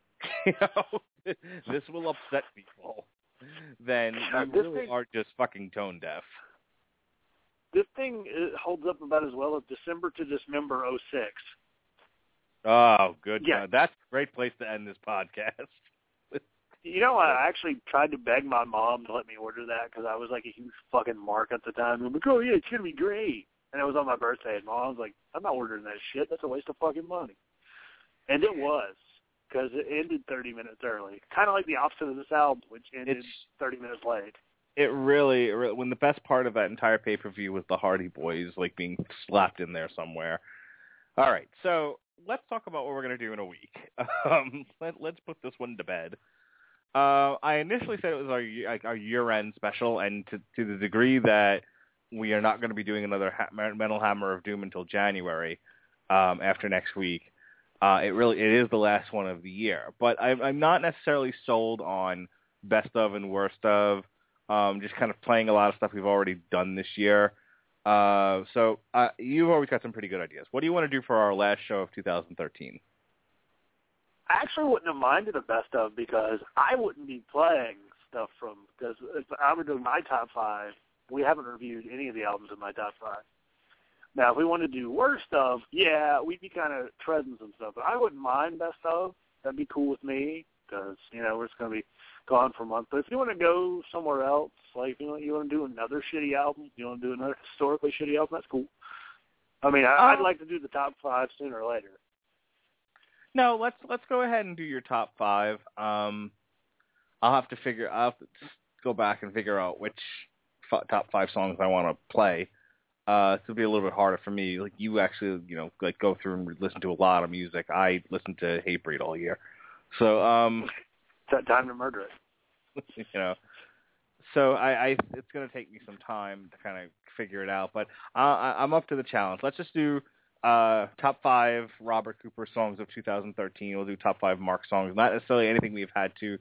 you know, this will upset people, then you really thing- are just fucking tone deaf. This thing holds up about as well as December to Dismember '06. Oh, good. Yeah. God. That's a great place to end this podcast. You know, I actually tried to beg my mom to let me order that because I was like a huge fucking mark at the time. I'm like, oh yeah, it's gonna be great. And it was on my birthday, and mom was like, I'm not ordering that shit. That's a waste of fucking money. And it was because it ended 30 minutes early, kind of like the opposite of this album, which ended It's- 30 minutes late. It really, really, when the best part of that entire pay per view was the Hardy Boys like being slapped in there somewhere. All right, so let's talk about what we're gonna do in a week. Um, let, let's put this one to bed. Uh, I initially said it was our like our year-end special, and to to the degree that we are not going to be doing another ha- Metal Hammer of Doom until January um, after next week. Uh, it really it is the last one of the year, but I'm, I'm not necessarily sold on best of and worst of. Um, just kind of playing a lot of stuff we've already done this year. Uh, so uh, you've always got some pretty good ideas. What do you want to do for our last show of 2013? I actually wouldn't have minded a best of because I wouldn't be playing stuff from because if I were doing my top five, we haven't reviewed any of the albums in my top five. Now, if we wanted to do worst of, yeah, we'd be kind of treading some stuff, but I wouldn't mind best of. That'd be cool with me because you know we're just going to be gone for a month. But if you want to go somewhere else, like you know, you want to do another shitty album, you want to do another historically shitty album, that's cool. I mean, I, I'd Um, like to do the top five sooner or later. No, let's let's go ahead and do your top five. Um, I'll have to figure. I'll have to go back and figure out which f- top five songs I want to play. Uh, it's gonna be a little bit harder for me. Like you actually, you know, like go through and listen to a lot of music. I listen to Hatebreed all year, so um, It's that time to murder it. you know. So I, I it's going to take me some time to kind of figure it out, but I, I, I'm up to the challenge. Let's just do uh, top five Robert Cooper songs of 2013. We'll do top five Mark songs, not necessarily anything we've had to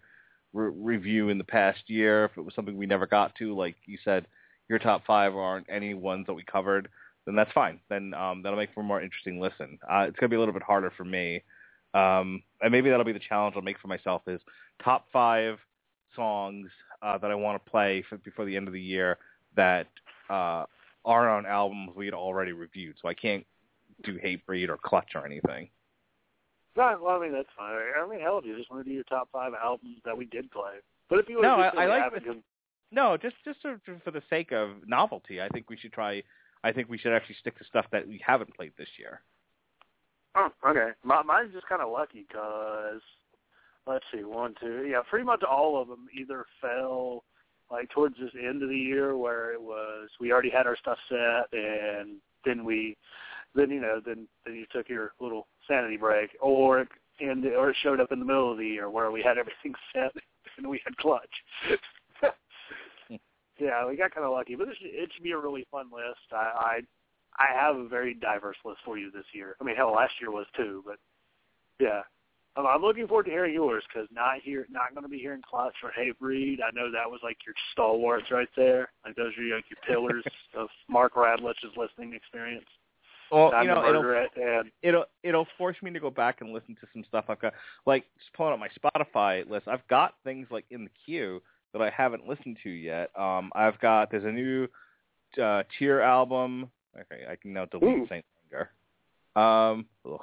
re- review in the past year. If it was something we never got to, like you said, your top five aren't any ones that we covered, then that's fine. Then um, that'll make for a more interesting listen. Uh, it's going to be a little bit harder for me. Um, and maybe that'll be the challenge I'll make for myself is top five songs uh, that I want to play for, before the end of the year that uh, are on albums we had already reviewed. So I can't do Hatebreed or Clutch or anything. Right, well, I mean that's fine. I mean, hell, if you just want to do your top five albums that we did play. But if you No, I- I like the- No, just just for the sake of novelty, I think we should try. I think we should actually stick to stuff that we haven't played this year. Oh, okay. My, mine's just kind of lucky because let's see, one, two, yeah, pretty much all of them either fell like towards this end of the year where it was we already had our stuff set, and then we, then you know, then then you took your little sanity break, or and or it showed up in the middle of the year where we had everything set and we had clutch. yeah, we got kind of lucky, but this, it should be a really fun list. I, I I have a very diverse list for you this year. I mean, hell, last year was too, but yeah, I'm, I'm looking forward to hearing yours because not here, not going to be hearing Clutch or Hatebreed. I know that was like your stalwarts right there. Like those are like your pillars of Mark Radulich's listening experience. Well, Time you know, it'll, it, and it'll it'll force me to go back and listen to some stuff I've got. Like just pulling up my Spotify list, I've got things like in the queue that I haven't listened to yet. Um, I've got there's a new uh, album. Okay, I can now delete Ooh. Saint Anger. Um, ugh.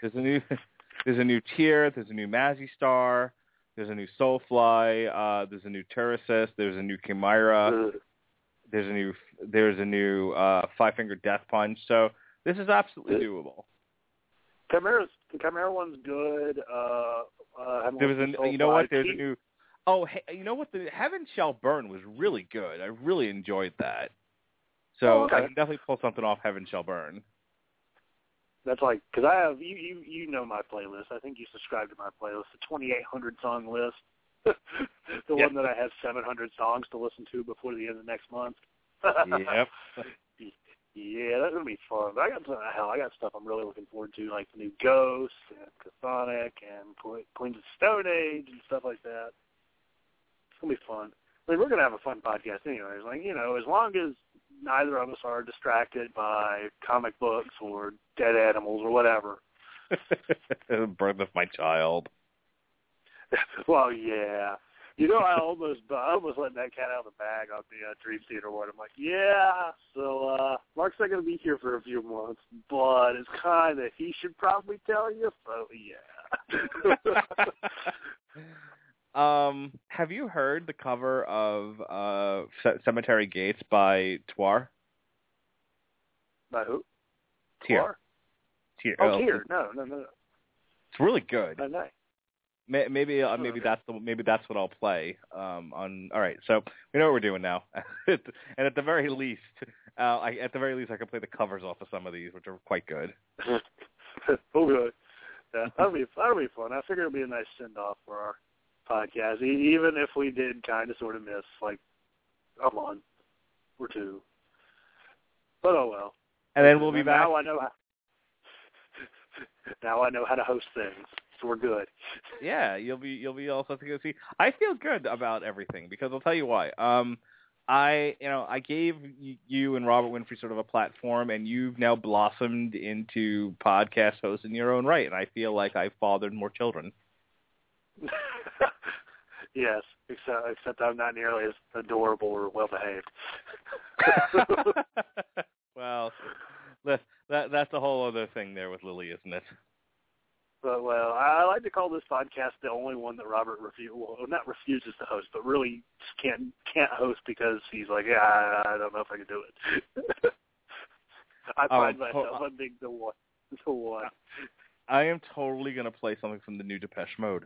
there's a new there's a new Tyr. There's a new Mazzy Star. There's a new Soulfly. Uh, there's a new Terracis. There's a new Chimaira. There's a new there's a new uh, Five Finger Death Punch. So this is absolutely doable. Chimaira's the Chimera one's good. Uh, uh, There was a you know what? There's a new oh hey, you know what? The Heaven Shall Burn was really good. I really enjoyed that. So Oh, okay. I can definitely pull something off Heaven Shall Burn. That's like because I have you you you know my playlist. I think you subscribe to my playlist, the 2,800 song list, the Yeah. one that I have 700 songs to listen to before the end of next month. yep. Yeah, that's gonna be fun. But I got some- hell, I got stuff I'm really looking forward to, like the new Ghost and Chthonic and Que- Queens of Stone Age and stuff like that. It's gonna be fun. I mean, we're gonna have a fun podcast, anyways. Like you know, as long as neither of us are distracted by comic books or dead animals or whatever. Birth of my child. well, yeah. You know, I almost I almost let that cat out of the bag on the uh, Dream Theater one. I'm like, yeah. So uh Mark's not going to be here for a few months, but it's kind of he should probably tell you. So yeah. Um, have you heard the cover of uh Cemetery Gates by Twar? By who? Tyr. Twar? Tyr. Oh, here. No, no, no, no. It's really good. No, no. May- Maybe uh, maybe that's the maybe that's what I'll play. Um, on all right, so we know what we're doing now, and at the very least, uh, I, at the very least, I can play the covers off of some of these, which are quite good. oh, good. Yeah, that'll be that'll be fun. I figure it'll be a nice send off for our podcast, e- even if we did kind of sort of miss like a month or two. But oh well. And then we'll be back. Now I know how. now I know how to host things, so we're good. Yeah, you'll be you'll be all set to go see. I feel good about everything because I'll tell you why. Um, I, you know, I gave you and Robert Winfrey sort of a platform, and you've now blossomed into podcast host in your own right, and I feel like I've fathered more children. yes, except except I'm not nearly as adorable or well behaved. well, that, that that's a whole other thing there with Lily, isn't it? But well, I like to call this podcast the only one that Robert refu- well, not refuses to host, but really just can't can't host because he's like, yeah, I, I don't know if I can do it. I Oh, find oh, myself a big the one, the one. I am totally going to play something from the new Depeche Mode.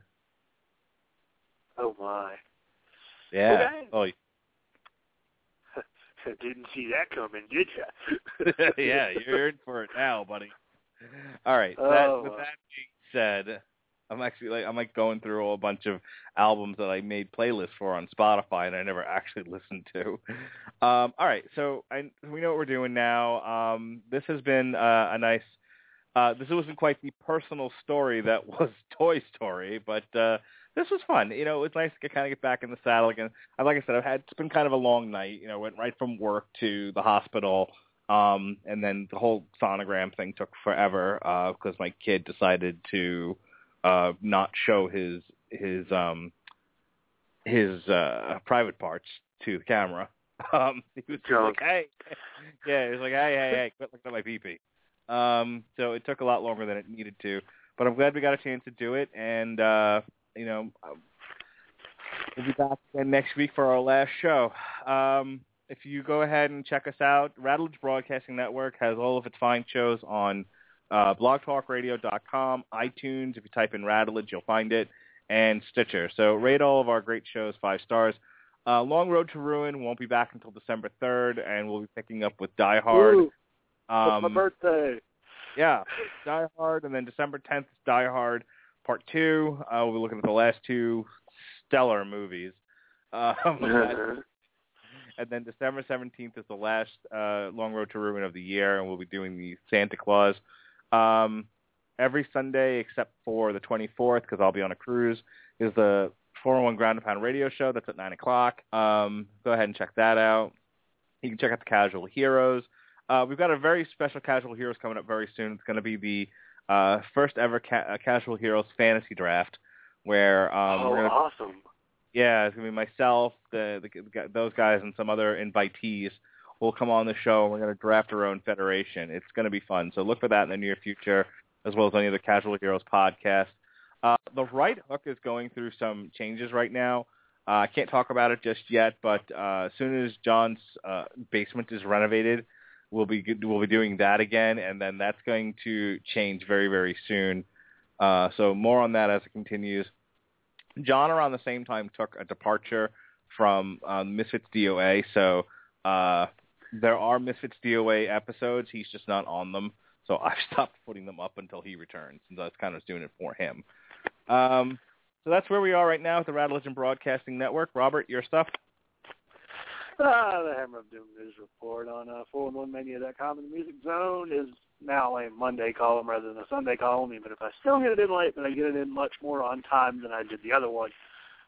Oh my! Yeah. Okay. Oh, Didn't see that coming, did you? yeah, you're in for it now, buddy. All right. That, Oh, with that being said, I'm actually like I'm like going through a bunch of albums that I made playlists for on Spotify and I never actually listened to. Um, all right, so I, we know what we're doing now. Um, this has been uh, a nice. Uh, this wasn't quite the personal story that was Toy Story, but uh, this was fun. You know, it was nice to kind of get back in the saddle again. Like I said, I've had it's been kind of a long night. You know, went right from work to the hospital, um, and then the whole sonogram thing took forever because my kid decided to uh, not show his his um, his uh, private parts to the camera. Um, he was just like, "Hey, yeah," he was like, "Hey, hey, hey, quit looking at my pee pee." Um, so it took a lot longer than it needed to, but I'm glad we got a chance to do it, and uh, you know, we'll be back again next week for our last show. Um, if you go ahead and check us out, Radulich Broadcasting Network has all of its fine shows on uh, blogtalkradio.com, iTunes. If you type in Radulich, you'll find it, and Stitcher. So rate all of our great shows five stars. Uh, Long Road to Ruin won't be back until December 3rd, and we'll be picking up with Die Hard. Woo, Um, it's my birthday. yeah, Die Hard, and then December 10th is Die Hard Part 2. Uh, we'll be looking at the last two stellar movies. Um, and then December 17th is the last uh, Long Road to Ruin of the year, and we'll be doing the Santa Claus. Um, every Sunday except for the 24th, because I'll be on a cruise, is the 401 Ground and Pound radio show. That's at 9 o'clock. Um, go ahead and check that out. You can check out the Casual Heroes. Uh, we've got a very special Casual Heroes coming up very soon. It's going to be the uh, first ever ca- uh, Casual Heroes fantasy draft, where um, oh, we're to awesome! Yeah, it's gonna be myself, the, the, those guys, and some other invitees will come on the show. and We're gonna draft our own federation. It's gonna be fun. So look for that in the near future, as well as any of the Casual Heroes podcast. Uh, the Right Hook is going through some changes right now. Uh, I can't talk about it just yet, but uh, as soon as John's uh, basement is renovated, we'll be we'll be doing that again, and then that's going to change very very soon. Uh, so more on that as it continues. John around the same time took a departure from um, Misfits DOA, so uh, there are Misfits DOA episodes. He's just not on them, so I've stopped putting them up until he returns, and I was kind of doing it for him. Um, so that's where we are right now at the Radulich Broadcasting Network. Robert, your stuff. Ah, the Hammer of Doom news report on uh, 411mania.com. And the Music Zone is now a Monday column rather than a Sunday column, even if I still get it in late, but I get it in much more on time than I did the other one.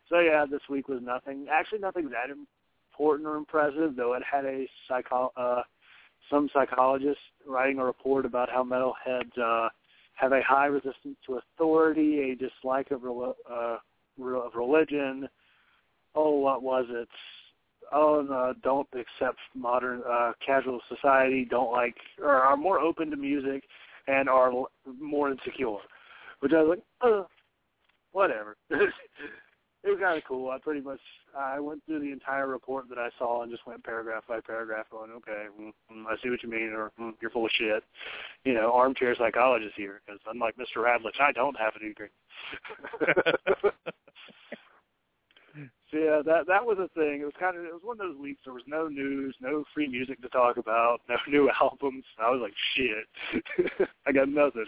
So yeah, this week was nothing. Actually, nothing that important or impressive, though it had a psycho, uh, some psychologist writing a report about how metalheads uh, have a high resistance to authority, a dislike of, rel- uh, re- of religion. Oh, what was it? Oh, no, don't accept modern uh, casual society, don't like, or are more open to music, and are l- more insecure. Which I was like, uh, whatever. it was kind of cool. I pretty much I went through the entire report that I saw and just went paragraph by paragraph, going, okay, mm, mm, I see what you mean, or mm, you're full of shit. You know, armchair psychologist here, because unlike Mr. Radulich, I don't have a degree. Yeah, that that was a thing. It was kind of it was one of those weeks. There was no news, no free music to talk about, no new albums. I was like, shit, I got nothing.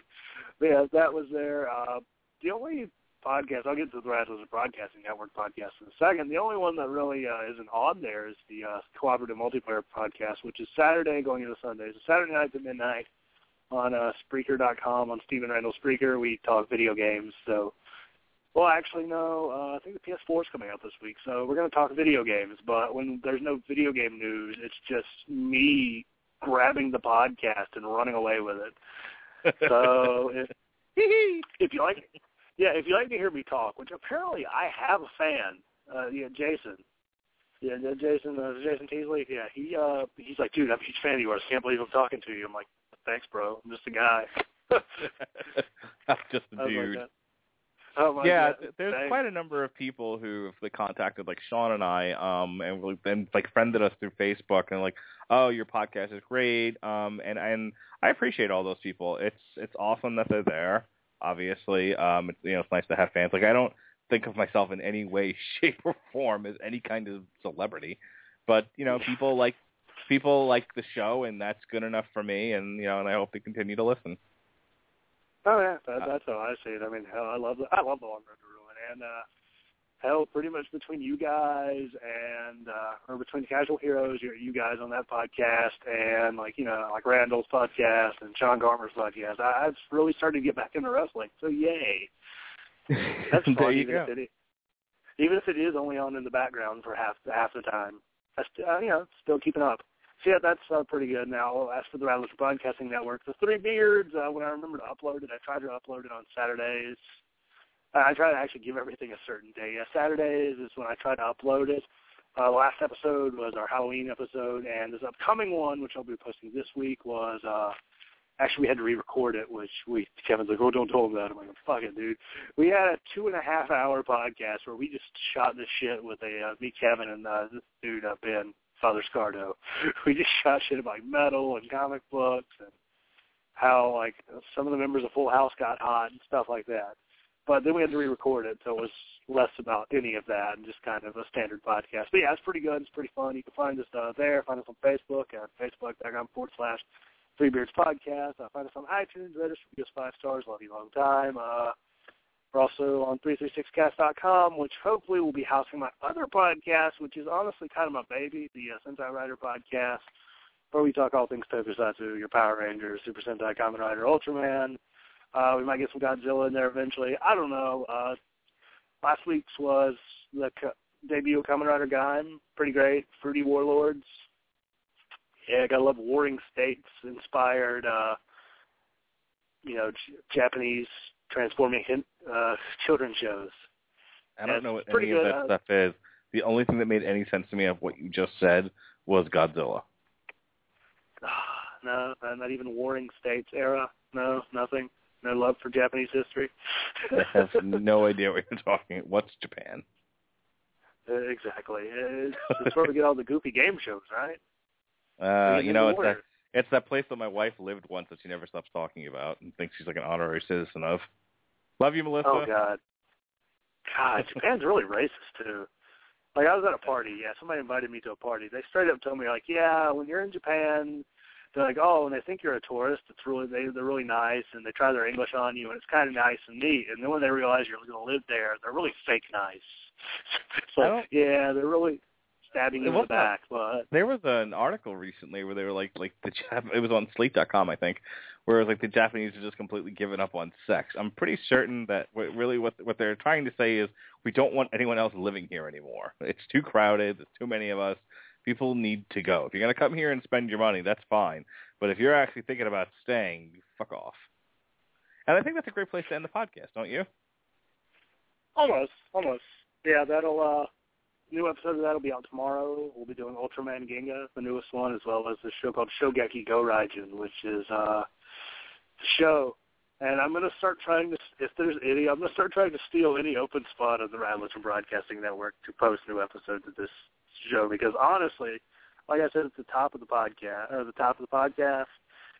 But yeah, that was there. Uh, the only podcast I'll get to the Radulich Broadcasting Network podcast in a second. The only one that really uh, isn't on there is the uh, Cooperative Multiplayer podcast, which is Saturday going into Sunday. So Saturday nights at midnight on uh, Spreaker.com on Stephen Randall Spreaker. We talk video games. So Well, actually, no. Uh, I think the PS4 is coming out this week, so we're going to talk video games. But when there's no video game news, it's just me grabbing the podcast and running away with it. So if if you like, yeah, if you like to hear me talk, which apparently I have a fan, uh, yeah, Jason. Yeah, Jason, uh, Jason Teasley. Yeah, he uh, he's like, dude, I'm a huge fan of yours. Can't believe I'm talking to you. I'm like, thanks, bro. I'm just a guy. I'm just a like dude. that. Oh yeah, God. there's Thanks. quite a number of people who have like, contacted like Sean and I, um, and we've been like friended us through Facebook and like, oh, your podcast is great, um, and and I appreciate all those people. It's it's awesome that they're there. Obviously, um, it's you know it's nice to have fans. Like I don't think of myself in any way, shape, or form as any kind of celebrity, but you know people like people like the show, and that's good enough for me. And you know, and I hope they continue to listen. Oh yeah, that, that's how I see it. I mean, hell, I love the I love the Long Road to Ruin, and uh, hell, pretty much between you guys and uh, or between the Casual Heroes, you, you guys on that podcast, and like you know, like Randall's podcast and Sean Garmer's podcast, I, I've really started to get back into wrestling. So yay, that's fun. there you even go. if it, even if it is only on in the background for half half the time, I st- uh, you know, still keeping up. So yeah, that's uh, pretty good. Now, as for the Radulich Broadcasting Network, the Three Beards, uh, when I remember to upload it, I try to upload it on Saturdays. Uh, I try to actually give everything a certain day. Yeah, Saturdays is when I try to upload it. Uh, last episode was our Halloween episode, and this upcoming one, which I'll be posting this week, was uh, actually we had to re-record it, which we Kevin's like, oh, don't tell him that. I'm like, fuck it, dude. We had a two and a half hour podcast where we just shot this shit with a uh, me, Kevin, and uh, this dude up in Father Scardo. We just shot shit about metal and comic books and how like some of the members of Full House got hot and stuff like that. But then we had to re-record it, so it was less about any of that and just kind of a standard podcast. But yeah, it's pretty good. It's pretty fun. You can find us uh, there. Find us on Facebook at facebook.com forward slash Three Beards Podcast. Uh, find us on iTunes. Rate us, give us five stars. Love you long time. Uh, we're also on 336cast.com, which hopefully will be housing my other podcast, which is honestly kind of my baby, the uh, Sentai Rider podcast, where we talk all things Tokusatsu, your Power Rangers, Super Sentai, Kamen Rider, Ultraman. Uh, we might get some Godzilla in there eventually. I don't know. Uh, last week's was the co- debut of Kamen Rider Gaim. Pretty great. Fruity Warlords. Yeah, gotta love Warring States inspired, uh, you know, J- Japanese transforming uh, children's shows. I don't It's know what any of good. that Uh, stuff is. The only thing that made any sense to me of what you just said was Godzilla. no, uh, not even Warring States era. No, nothing. No love for Japanese history. I have no idea what you're talking. What's Japan? Uh, exactly. It's, it's where we get all the goofy game shows, right? Uh, you know, it's that. It's that place that my wife lived once that she never stops talking about and thinks she's like an honorary citizen of. Love you, Melissa. Oh God. God, Japan's really racist too. Like I was at a party, yeah, somebody invited me to a party. They straight up told me like, yeah, when you're in Japan, they're like, oh, and they think you're a tourist, it's really they they're really nice and they try their English on you and it's kind of nice and neat. And then when they realize you're going to live there, they're really fake nice. it's I like, don't- yeah, they're really stabbing It in the back, but There was an article recently where they were like, like the Jap- it was on Slate.com, I think, where it was like the Japanese are just completely given up on sex. I'm pretty certain that what, really what what they're trying to say is we don't want anyone else living here anymore. It's too crowded. There's too many of us. People need to go. If you're gonna come here and spend your money, that's fine. But if you're actually thinking about staying, fuck off. And I think that's a great place to end the podcast, don't you? almost, almost. Yeah, that'll uh new episode of that'll be out tomorrow. We'll be doing Ultraman Ginga, the newest one, as well as the show called Shogeki Go Raijin, which is uh the show. And I'm gonna start trying to if there's any I'm gonna start trying to steal any open spot of the Rattlers Broadcasting Network to post new episodes of this show because honestly, like I said at the top of the podcast or the top of the podcast,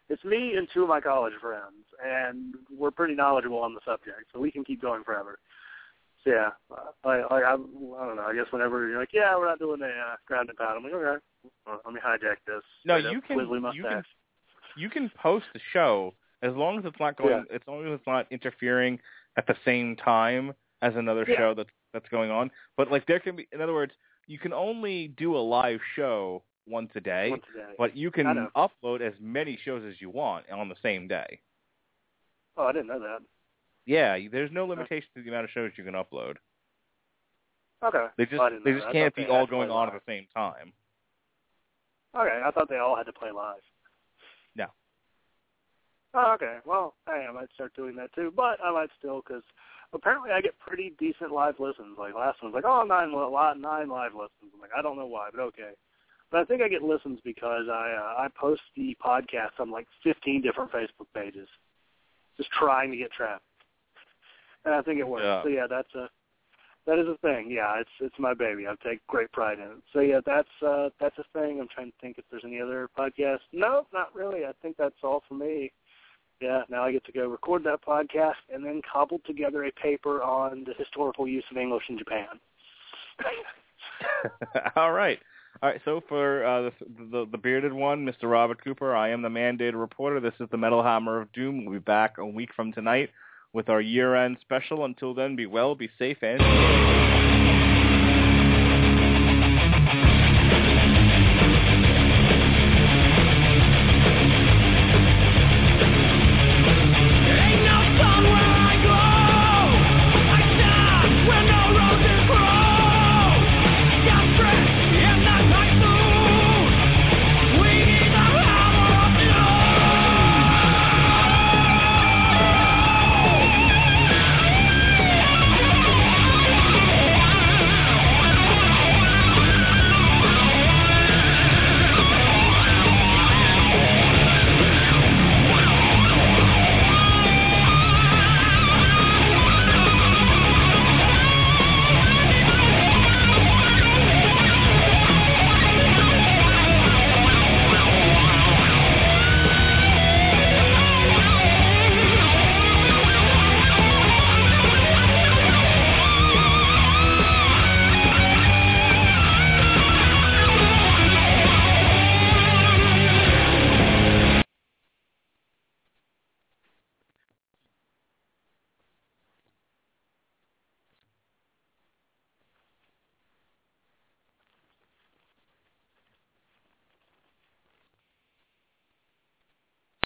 it's me and two of my college friends and we're pretty knowledgeable on the subject, so we can keep going forever. Yeah, I, I, I, I don't know. I guess whenever you're like, yeah, we're not doing a uh, ground and pound, I'm like, okay, well, let me hijack this. No, you can you can you can post the show as long as it's not going Yeah. as long as it's not interfering at the same time as another Yeah. show that's that's going on. But like there can be in other words, you can only do a live show once a day, Once a day. but you can upload as many shows as you want on the same day. Oh, I didn't know that. Yeah, there's no limitation to the amount of shows you can upload. Okay. They just they just can't be all going on at the same time. Okay, I thought they all had to play live. No. Oh, okay. Well, hey, I might start doing that too, but I might still because apparently I get pretty decent live listens. Like last one's like, oh, nine nine live listens. I'm like, I don't know why, but okay. But I think I get listens because I uh, I post the podcast on like 15 different Facebook pages, just trying to get traffic, and I think it works. Yeah. So yeah, that's a that is a thing. Yeah, it's it's my baby. I take great pride in it. So yeah, that's uh that's a thing. I'm trying to think if there's any other podcast. No, not really. I think that's all for me. Yeah, now I get to go record that podcast and then cobble together a paper on the historical use of English in Japan. all right. All right, so for uh, the, the the bearded one, Mr. Robert Cooper, I am the mandated reporter. This is the Metal Hammer of Doom. We'll be back a week from tonight with our year-end special. Until then, be well, be safe, and...